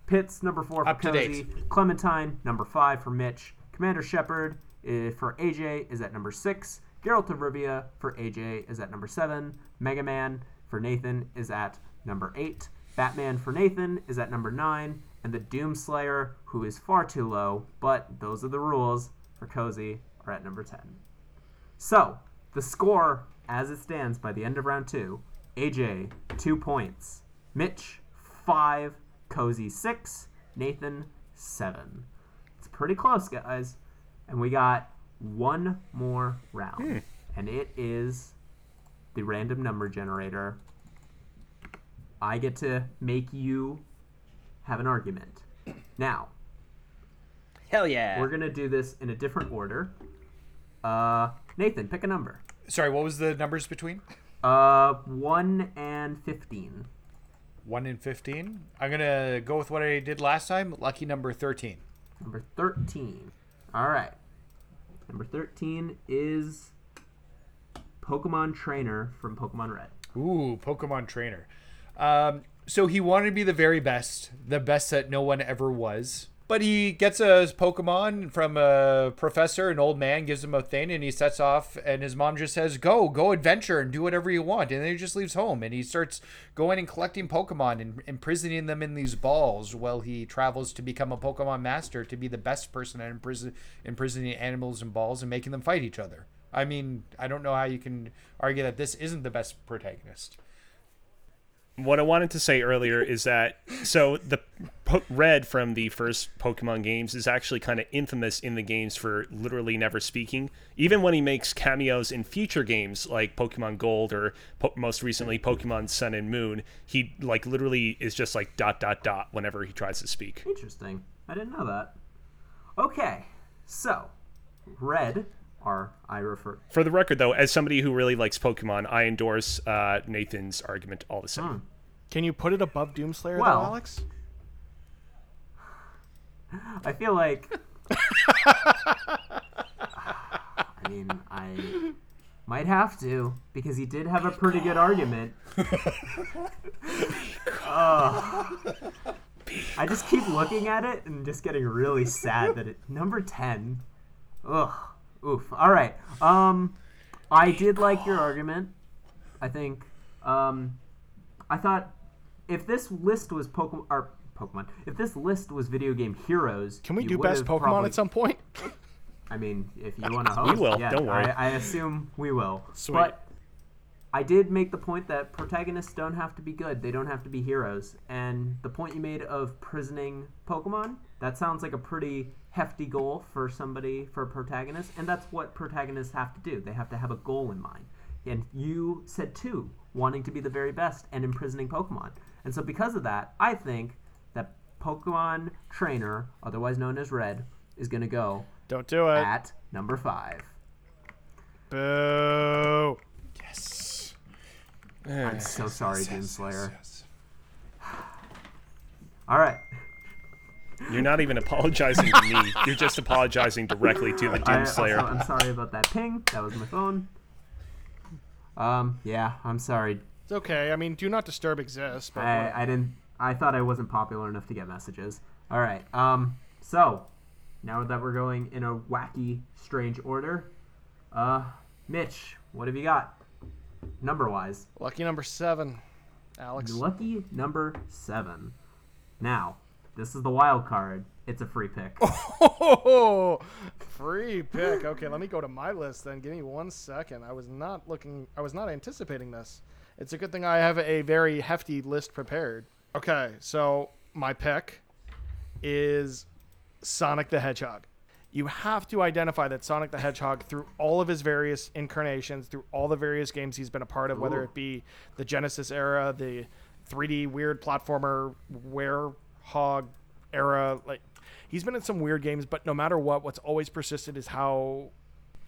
Pit's number four for Up Cozy. Clementine, number five for Mitch. Commander Shepard eh, for AJ is at number six. Geralt of Rivia for AJ is at number seven. Mega Man for Nathan is at number eight. Batman for Nathan is at number nine. And the Doomslayer, who is far too low, but those are the rules for Cozy, are at number 10. So, the score as it stands by the end of round two AJ, two points. Mitch, five. Cozy, six. Nathan, seven. It's pretty close, guys. And we got one more round. And it is the random number generator. I get to make you have an argument. Now, Hell yeah. we're going to do this in a different order. Uh, Nathan, pick a number. Sorry, what was the numbers between? Uh, 1 and 15. 1 and 15. I'm going to go with what I did last time. Lucky number 13. Number 13. All right. Number 13 is Pokemon Trainer from Pokemon Red. Ooh, Pokemon trainer. Um, so he wanted to be the very best, the best that no one ever was. But he gets a Pokemon from a professor, an old man, gives him a thing, and he sets off. And his mom just says, "Go, go adventure and do whatever you want." And then he just leaves home, and he starts going and collecting Pokemon and imprisoning them in these balls while he travels to become a Pokemon master, to be the best person at imprison, imprisoning animals in balls and making them fight each other. I mean, I don't know how you can argue that this isn't the best protagonist. What I wanted to say earlier is that so the po- red from the first Pokemon games is actually kind of infamous in the games for literally never speaking. Even when he makes cameos in future games like Pokemon Gold or po- most recently Pokemon Sun and Moon, he like literally is just like dot dot dot whenever he tries to speak. Interesting. I didn't know that. Okay. So, Red, or I refer. For the record, though, as somebody who really likes Pokemon, I endorse uh, Nathan's argument all the same. Can you put it above Doomslayer, Well- though, Alex? I feel like. [laughs] I mean, I might have to because he did have a pretty good argument. Ugh. I just keep looking at it and just getting really sad that it number ten. Ugh. Oof. All right. Um, I did like your argument. I think. Um, I thought if this list was Pokemon or Pokemon, if this list was video game heroes, Can we you do best Pokemon probably- at some point? [laughs] I mean, if you [laughs] want to host, we will, yeah, don't worry. I, I assume we will. Sweet. But I did make the point that protagonists don't have to be good; they don't have to be heroes. And the point you made of prisoning Pokemon that sounds like a pretty hefty goal for somebody for a protagonist, and that's what protagonists have to do. They have to have a goal in mind. And you said two, wanting to be the very best and imprisoning Pokemon. And so because of that, I think that Pokemon Trainer, otherwise known as Red, is going to go Don't do it. at number five. Boo. Yes. I'm so sorry, Yes, Doomslayer. yes. [sighs] All right. You're not even apologizing to me. You're just apologizing directly to the I, Doom Slayer. I'm sorry about that ping. That was my phone. Um, yeah, I'm sorry. It's okay. I mean, do not disturb exists. But I, I didn't. I thought I wasn't popular enough to get messages. All right. Um. So, now that we're going in a wacky, strange order, uh, Mitch, what have you got? Number wise, lucky number seven, Alex. lucky number seven. Now, this is the wild card. It's a free pick. [laughs] Oh, free pick. Okay, let me go to my list then. Give me one second. I was not looking. I was not anticipating this. It's a good thing I have a very hefty list prepared. Okay, so my pick is Sonic the Hedgehog. You have to identify that Sonic the Hedgehog, through all of his various incarnations, through all the various games he's been a part of, whether it be the Genesis era, the 3D weird platformer, Werehog era, like he's been in some weird games, but no matter what, what's always persisted is how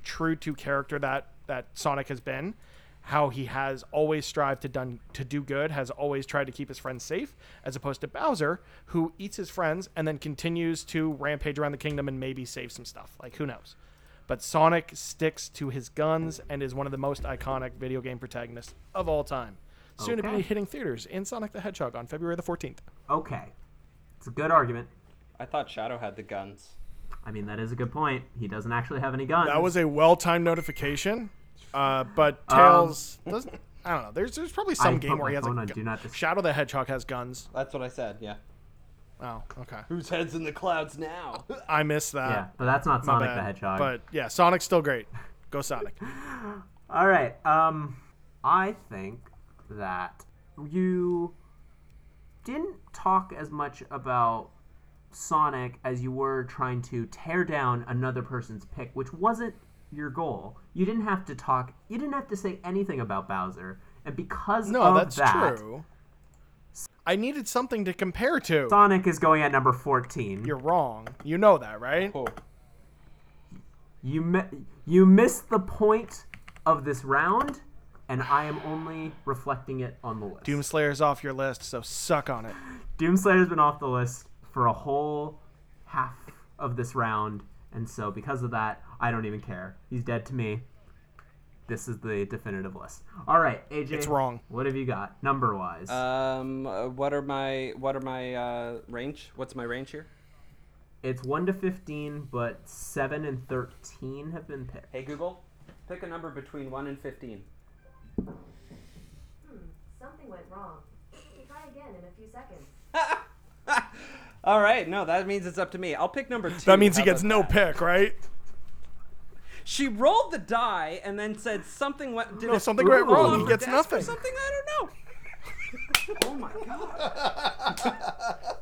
true to character that that Sonic has been, how he has always strived to done to do good, has always tried to keep his friends safe, as opposed to Bowser, who eats his friends and then continues to rampage around the kingdom and maybe save some stuff. Like who knows? But Sonic sticks to his guns and is one of the most iconic video game protagonists of all time. Soon to be hitting theaters in Sonic the Hedgehog on February the 14th. Okay. It's a good argument. I thought Shadow had the guns. I mean, that is a good point. He doesn't actually have any guns. That was a well-timed notification, uh, but Um, Tails doesn't. I don't know. There's there's probably some I game where he has a phone on gu- do not dis- Shadow the Hedgehog has guns. That's what I said. Yeah. Oh, okay. Whose head's in the clouds now? [laughs] I missed that. Yeah, but that's not My Sonic bad. the Hedgehog. But yeah, Sonic's still great. Go Sonic. [laughs] All right. Um, I think that you didn't talk as much about Sonic as you were trying to tear down another person's pick, which wasn't your goal. You didn't have to talk. You didn't have to say anything about Bowser, and because No, of that's that, true. I needed something to compare to. Sonic is going at number fourteen. You're wrong. You know that, right? Oh, You mi- you missed the point of this round, and I am only reflecting it on the list. Doomslayer's off your list, so suck on it. Doomslayer's been off the list for a whole half of this round, and so because of that, I don't even care. He's dead to me. This is the definitive list. All right, AJ. It's wrong. What have you got, number wise? um, uh, what are my what are my uh, range? What's my range here? it's one to fifteen, but seven and thirteen have been picked. Hey Google, pick a number between one and fifteen. Something went wrong. Try again in a few seconds. [laughs] All right, no, that means it's up to me. I'll pick number two. That means he gets no that? pick, right? She rolled the die and then said something went. Did No, it something went wrong. He gets nothing. Something I don't know. [laughs] oh my god.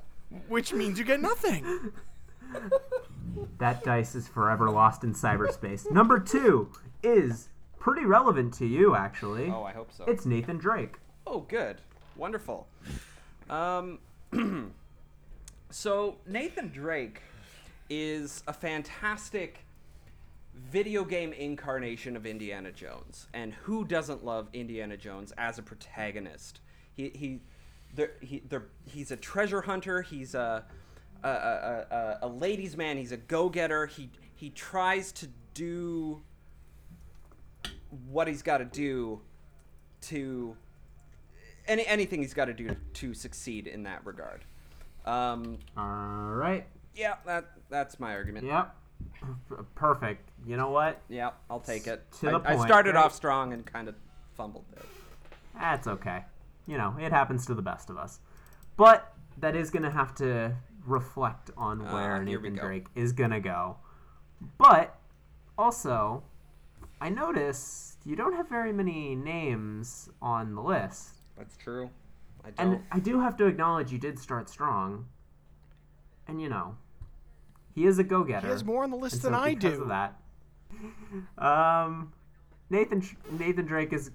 Which means you get nothing. That dice is forever lost in cyberspace. number two is pretty relevant to you, actually. Oh, I hope so. It's Nathan Drake. Oh, good. Wonderful. Um, [clears throat] so, Nathan Drake is a fantastic video game incarnation of Indiana Jones. And who doesn't love Indiana Jones as a protagonist? He, he, there, he, there, he's a treasure hunter. He's a, a, a, a, a ladies' man. He's a go getter. He, he tries to do what he's got to do to any anything he's got to do to succeed in that regard. Um, All right. yeah, that that's my argument. Yep. Perfect. You know what? Yeah, I'll take it. To I, the I started right? off strong and kind of fumbled there. That's okay. You know, it happens to the best of us. But that is going to have to reflect on where Ah, here we Nathan. Drake is going to go. But also, I noticed you don't have very many names on the list. That's true. I don't. And I do have to acknowledge you did start strong. And you know, he is a go-getter. He has more on the And list so than I because do. Of that, um, Nathan Nathan Drake is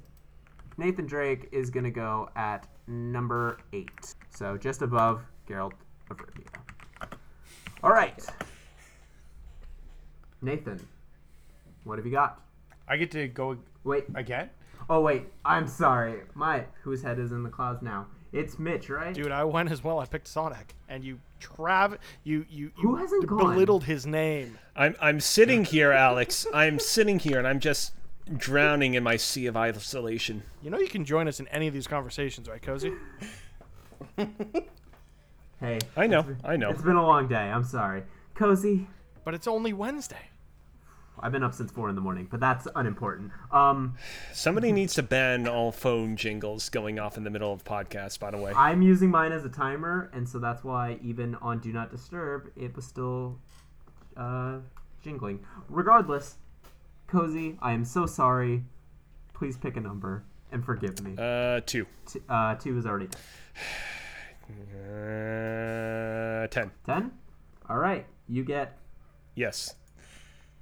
Nathan Drake is gonna go at number eight, so just above Geralt of Rivia. All right, Nathan, what have you got? I get to go Wait, again. Oh wait, I'm sorry. My whose head is in the clouds now? It's Mitch, right? Dude, I went as well. I picked Sonic, and you trav you you, you Who hasn't gone? belittled his name. I'm I'm sitting here, Alex. I'm sitting here, and I'm just drowning in my sea of isolation. You know you can join us in any of these conversations, right, Cozy? Hey, I know, been- I know. It's been a long day. I'm sorry, Cozy. But it's only Wednesday. I've been up since four in the morning, but that's unimportant. Um, Somebody needs to ban all phone jingles going off in the middle of podcasts. By the way, I'm using mine as a timer, and so that's why even on Do Not Disturb, it was still uh, jingling. Regardless, Cozy, I am so sorry. Please pick a number and forgive me. uh, two, T- uh, two is already [sighs] uh, ten. Ten? All right, you get Yes,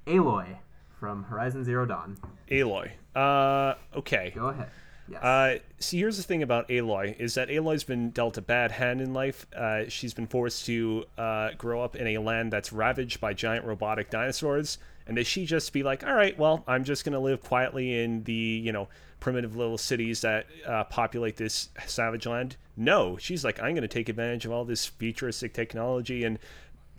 Aloy from Horizon Zero Dawn. Aloy. Uh, okay. Go ahead. Yes. Uh, see, here's the thing about Aloy is that Aloy's been dealt a bad hand in life. Uh, she's been forced to uh, grow up in a land that's ravaged by giant robotic dinosaurs. And does she just be like, all right, well, I'm just gonna live quietly in the you know primitive little cities that uh, populate this savage land? No, she's like, I'm gonna take advantage of all this futuristic technology and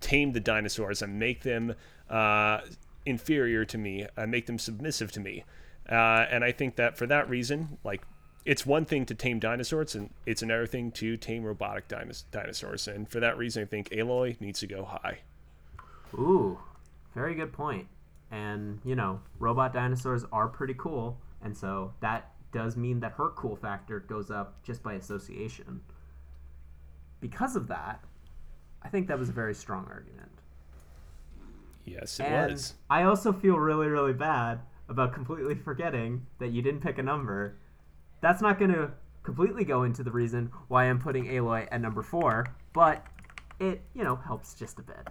tame the dinosaurs and make them uh, inferior to me, uh, make them submissive to me. Uh, and I think that for that reason, like, it's one thing to tame dinosaurs, and it's another thing to tame robotic dinos- dinosaurs. And for that reason, I think Aloy needs to go high. Ooh, very good point. And, you know, robot dinosaurs are pretty cool, and so that does mean that her cool factor goes up just by association. Because of that, I think that was a very strong argument. Yes, it and was. I also feel really, really bad about completely forgetting that you didn't pick a number. That's not going to completely go into the reason why I'm putting Aloy at number four, but it, you know, helps just a bit.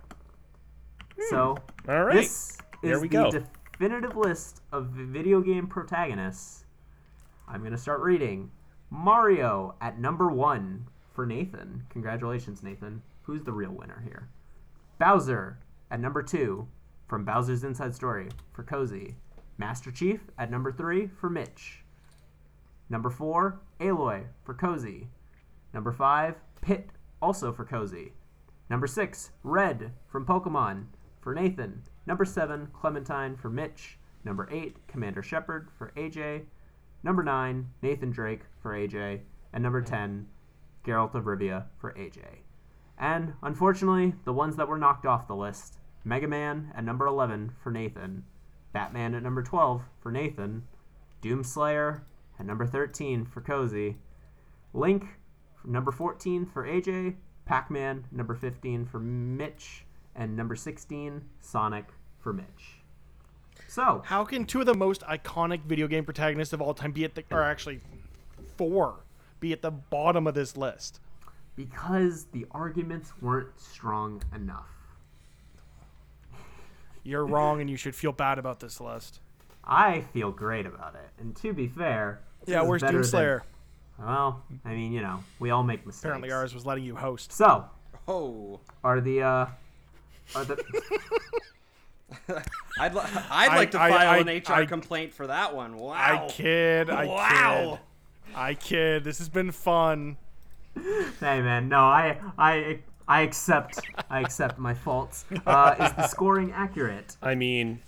Hmm. So, All right. this There is the go. definitive list of video game protagonists. I'm going to start reading. Mario at number one for Nathan. Congratulations, Nathan. Who's the real winner here? Bowser at number two from Bowser's Inside Story for Cozy. Master Chief at number three for Mitch. Number four, Aloy for Cozy. Number five, Pit, also for Cozy. Number six, Red from Pokemon for Nathan. Number seven, Clementine for Mitch. Number eight, Commander Shepard for AJ. Number nine, Nathan Drake for AJ. And number ten, Geralt of Rivia for AJ. And unfortunately, the ones that were knocked off the list Mega Man at number 11 for Nathan, Batman at number 12 for Nathan, Doomslayer at number 13 for Cozy, Link number 14 for AJ, Pac Man number 15 for Mitch, and number 16, Sonic for Mitch. So, How can two of the most iconic video game protagonists of all time be at the, or actually four, be at the bottom of this list? because the arguments weren't strong enough, You're wrong, and you should feel bad about this list. I feel great about it. And to be fair, Yeah, is where's better Doomslayer? Than, well, I mean, you know, we all make mistakes. Apparently, ours was letting you host. So, Oh, are the uh, are the [laughs] I'd li- I'd like to file I- an HR I- complaint for that one. Wow. I kid. I Wow. kid. I kid. This has been fun. hey man, no, I I I accept I accept my faults. [laughs] Uh, is the scoring accurate? I mean,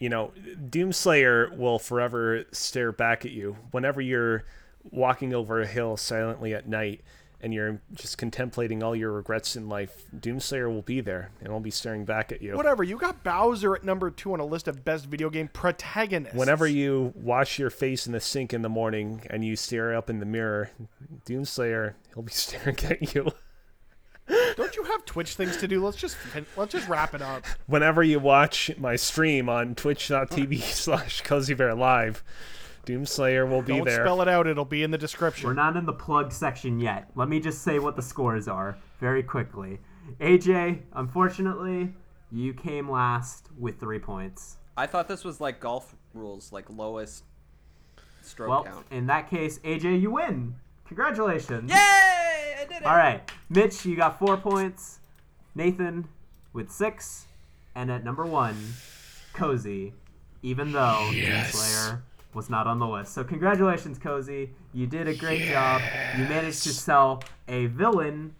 you know, Doomslayer will forever stare back at you whenever you're walking over a hill silently at night and you're just contemplating all your regrets in life. Doomslayer will be there and will be staring back at you. Whatever. You got Bowser at number two on a list of best video game protagonists. Whenever you wash your face in the sink in the morning and you stare up in the mirror, Doomslayer, he'll be [laughs] staring at you. Don't you have Twitch things to do? Let's just fin- let's just wrap it up. Whenever you watch my stream on twitch.tv [laughs] slash kozibearlive, Doomslayer will be Don't there. spell it out. It'll be in the description. We're not in the plug section yet. Let me just say what the scores are very quickly. AJ, unfortunately, you came last with three points. I thought this was like golf rules, like lowest stroke Well, count. in that case, AJ, you win. Congratulations. Yay! I did it. All right, Mitch, you got four points. Nathan with six, and at number one, Cozy, even though Slayer was not on the list. So congratulations, Cozy. You did a great job. You managed to sell a villain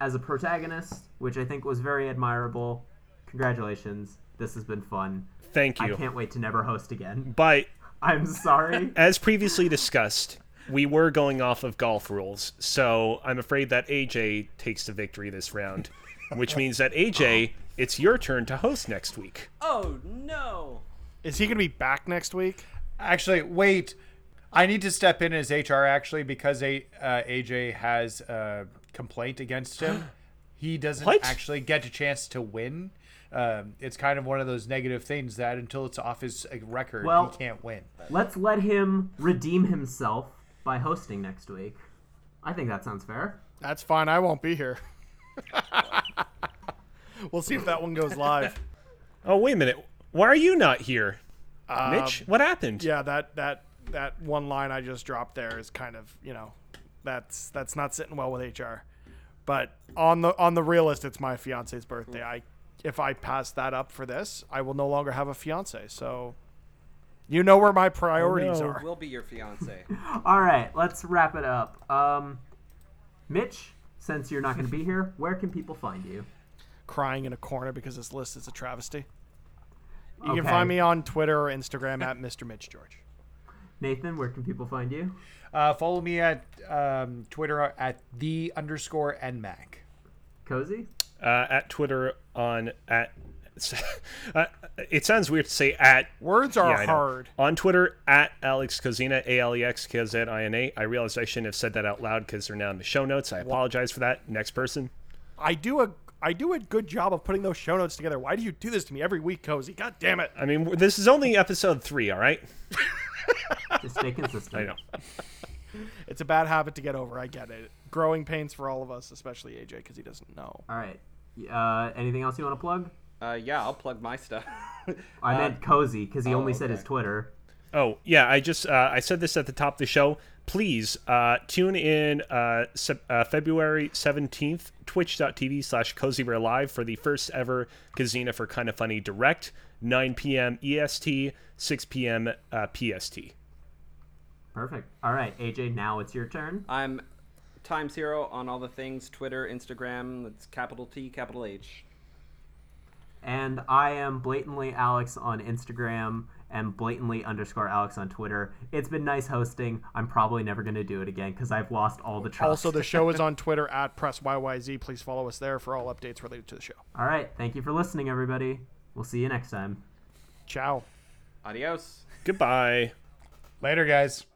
as a protagonist, which I think was very admirable. Congratulations. This has been fun. Thank you. I can't wait to never host again. But [laughs] I'm sorry. as previously discussed, we were going off of golf rules, so I'm afraid that AJ takes the victory this round, [laughs] which means that AJ, it's your turn to host next week. Oh no! Is he gonna be back next week? Actually, wait. I need to step in as HR actually because a, uh, AJ has a complaint against him. [gasps] He doesn't What? actually get a chance to win. Um, it's kind of one of those negative things that until it's off his uh, record, Well- he can't win. Let's let him redeem himself by hosting next week. I think that sounds fair. That's fine. I won't be here. [laughs] we'll see if that one goes live. Oh, wait a minute. Why are you not here? Um, Mitch, what happened? Yeah, that that that one line I just dropped there is kind of you know, that's that's not sitting well with HR. But on the on the realist, it's my fiance's birthday. I if I pass that up for this, I will no longer have a fiance. So, you know where my priorities no. are. Will be your fiance. [laughs] All right, let's wrap it up. Um, Mitch, since you're not going to be here, where can people find you? Crying in a corner because this list is a travesty. You Okay. can find me on Twitter or Instagram at Mr. Mitch George. Nathan, where can people find you? Uh, follow me at um, Twitter at the underscore nmac. Cozy? Uh, at Twitter on at. [laughs] Uh, it sounds weird to say at Words are Yeah, hard. On Twitter, at Alex Kozina, A L E X K Z I N A. I realized I shouldn't have said that out loud because they're now in the show notes. I apologize for that. Next person. I do a I do a good job of putting those show notes together. Why do you do this to me every week, Cozy? God damn it. I mean, this is only episode three, all right? [laughs] Just stay consistent. I know. It's a bad habit to get over. I get it. Growing pains for all of us, especially AJ, because he doesn't know. All right. Uh, anything else you want to plug? Uh, yeah, I'll plug my stuff. [laughs] I Uh, meant Cozy because he oh, only said his. Twitter. Oh, yeah, I just uh, I said this at the top of the show. Please uh, tune in uh, sep- uh, February 17th, twitch.tv slash kozibearlive for the first ever Kazina for Kind of Funny Direct, 9 p.m. EST, 6 p.m. Uh, PST. Perfect. All right, AJ, now it's your turn. I'm Time Zero on all the things Twitter, Instagram. That's capital T, capital H. And I am blatantly Alex on Instagram and blatantly underscore Alex on Twitter. It's been nice hosting. I'm probably never going to do it again because I've lost all the trust. Also, the show is on Twitter [laughs] at PressYYZ. Please follow us there for all updates related to the show. All right. Thank you for listening, everybody. We'll see you next time. Ciao. Adios. Goodbye. Later, guys.